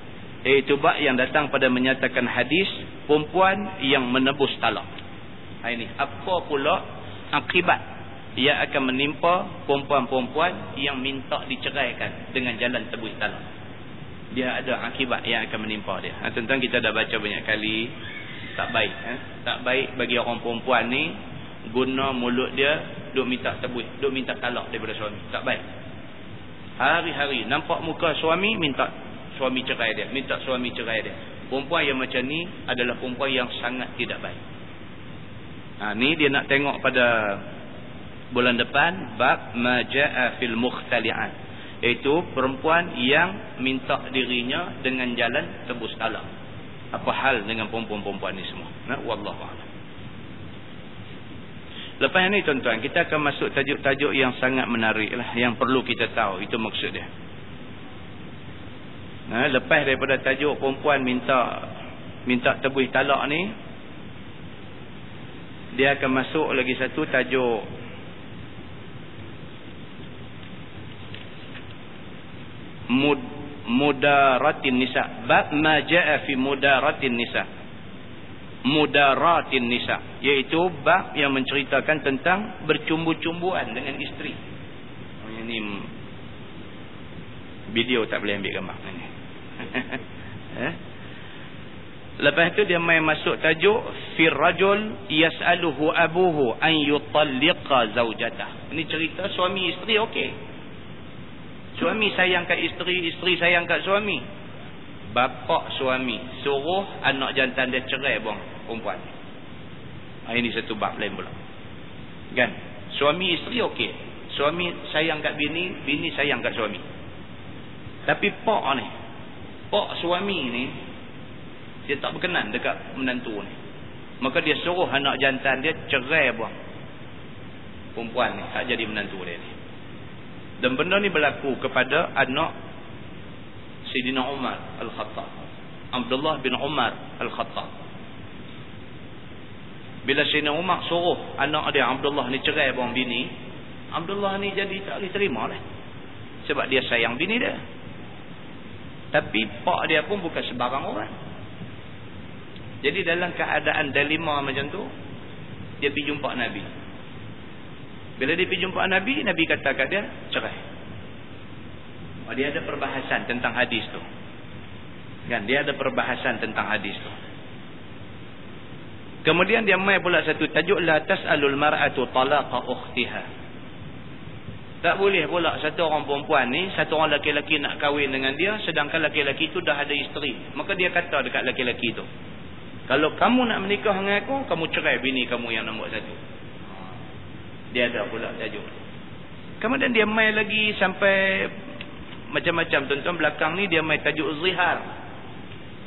iaitu bab yang datang pada menyatakan hadis perempuan yang menebus talak. Ha, ini apa pula akibat yang akan menimpa perempuan-perempuan yang minta diceraikan dengan jalan tebus talak? Dia ada akibat yang akan menimpa dia. Ha, tentang kita dah baca banyak kali. Tak baik eh? tak baik bagi orang perempuan ni guna mulut dia duk minta tebus duk minta talak daripada suami. Tak baik hari-hari nampak muka suami minta suami cerai dia. Minta suami cerai dia. Perempuan yang macam ni adalah perempuan yang sangat tidak baik. Ha, ni dia nak tengok pada bulan depan bab maja'a fil mukhtali'at. Iaitu perempuan yang minta dirinya dengan jalan tebus talak apa hal dengan perempuan-perempuan ni semua? Nah wallahu a'lam lepas ini tuan-tuan kita akan masuk tajuk-tajuk yang sangat menarik lah yang perlu kita tahu. Itu maksud dia. Nah lepas daripada tajuk perempuan minta minta tebuih talak ni dia akan masuk lagi satu tajuk. Mud mudaratin nisa. Bab ma jaa fi mudaratin nisa mudaratin nisa iaitu bab yang menceritakan tentang bercumbu-cumbuan dengan isteri oh, ini video tak boleh ambil gambar ini eh? lepas tu dia main masuk tajuk fir rajul yas'aluhu abuhu an yutalliqa zawjatah ini cerita suami isteri okey Suami sayang kat isteri, isteri sayang kat suami. Bapa suami suruh anak jantan dia cerai buang perempuan. Ha, ini satu bab lain pula. Kan? Suami isteri okey. Suami sayang kat bini, bini sayang kat suami. Tapi pak ni, pak suami ni dia tak berkenan dekat menantu ni. Maka dia suruh anak jantan dia cerai buang perempuan ni, tak jadi menantu dia ni. Dan benda ni berlaku kepada anak Sayyidina Umar Al-Khattab. Abdullah bin Umar Al-Khattab. Bila Sayyidina Umar suruh anak dia Abdullah ni cerai buang bini, Abdullah ni jadi tak boleh terima lah. Sebab dia sayang bini dia. Tapi pak dia pun bukan sebarang orang. Jadi dalam keadaan dilema macam tu, dia pergi jumpa Nabi. Bila dia pergi jumpa Nabi, Nabi kata kat dia, cerai. Oh, dia ada perbahasan tentang hadis tu. Kan? Dia ada perbahasan tentang hadis tu. Kemudian dia mai pula satu tajuk la tas'alul mar'atu talaqa ukhtiha. Tak boleh pula satu orang perempuan ni, satu orang lelaki-lelaki nak kahwin dengan dia sedangkan lelaki-lelaki tu dah ada isteri. Maka dia kata dekat lelaki-lelaki tu, kalau kamu nak menikah dengan aku, kamu cerai bini kamu yang nombor satu dia ada pula tajuk kemudian dia main lagi sampai macam-macam. Tuan-tuan belakang ni dia main tajuk zihar.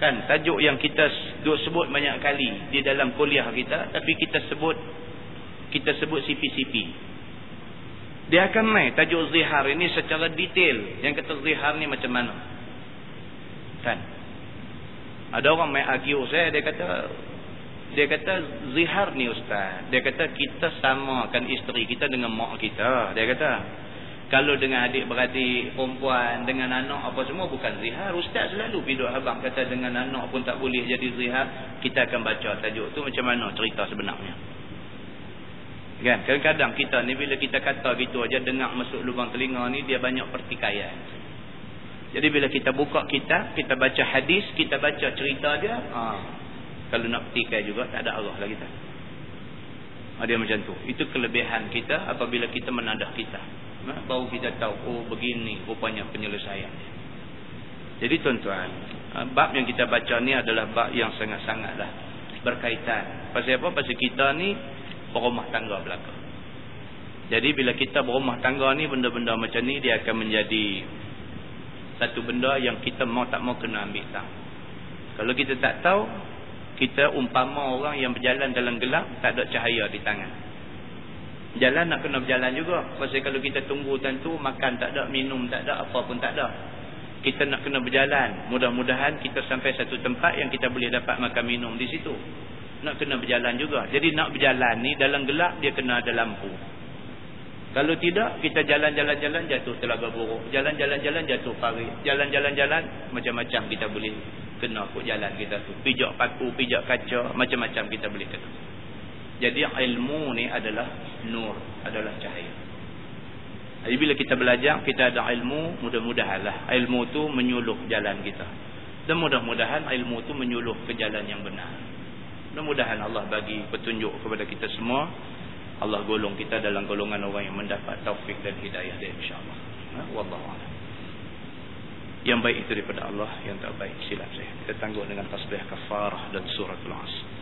Kan? Tajuk yang kita duk sebut banyak kali di dalam kuliah kita tapi kita sebut kita sebut CP-CP dia akan main tajuk zihar ini secara detail. Yang kata zihar ni macam mana? Kan? Ada orang main argue saya dia kata dia kata zihar ni ustaz. Dia kata kita samakan isteri kita dengan mak kita. Dia kata kalau dengan adik beradik perempuan dengan anak apa semua bukan zihar. Ustaz selalu piduk abang kata dengan anak pun tak boleh jadi zihar kita akan baca tajuk tu macam mana cerita sebenarnya. Kan? Kadang-kadang kita ni bila kita kata gitu aja dengar masuk lubang telinga ni dia banyak pertikaian. Jadi bila kita buka kitab kita baca hadis kita baca cerita dia ha, kalau nak petikai juga tak ada Allah lah kita ada macam tu. Itu kelebihan kita apabila kita menadah kita ha? Baru kita tahu oh begini rupanya penyelesaian. Jadi tuan-tuan ha, bab yang kita baca ni adalah bab yang sangat-sangat lah berkaitan. Pasal apa? pasal kita ni berumah tangga belakang jadi bila kita berumah tangga ni benda-benda macam ni dia akan menjadi satu benda yang kita mau tak mau kena ambil tahu. Kalau kita tak tahu kita umpama orang yang berjalan dalam gelap tak ada cahaya di tangan jalan nak kena berjalan juga. Pasal kalau kita tunggu tentu makan tak ada minum tak ada apa pun tak ada. Kita nak kena berjalan. Mudah-mudahan kita sampai satu tempat yang kita boleh dapat makan minum di situ. Nak kena berjalan juga. Jadi nak berjalan ni dalam gelap dia kena ada lampu. Kalau tidak kita jalan-jalan-jalan jatuh telaga buruk. Jalan-jalan-jalan jatuh parit. Jalan-jalan-jalan macam-macam kita boleh kena ke jalan kita tu. Pijak paku pijak kaca macam-macam kita boleh kena jadi ilmu ni adalah nur adalah cahaya. Jadi bila kita belajar kita ada ilmu mudah-mudahanlah. Ilmu tu menyuluh jalan kita. Dan mudah-mudahan ilmu tu menyuluh ke jalan yang benar. Mudah-mudahan Allah bagi petunjuk kepada kita semua. Allah golong kita dalam golongan orang yang mendapat taufik dan hidayah dia insyaAllah. Ha? Wallahu'ala yang baik itu daripada Allah yang tak baik silap saya. Kita tangguh dengan tasbih kafarah dan suratul asr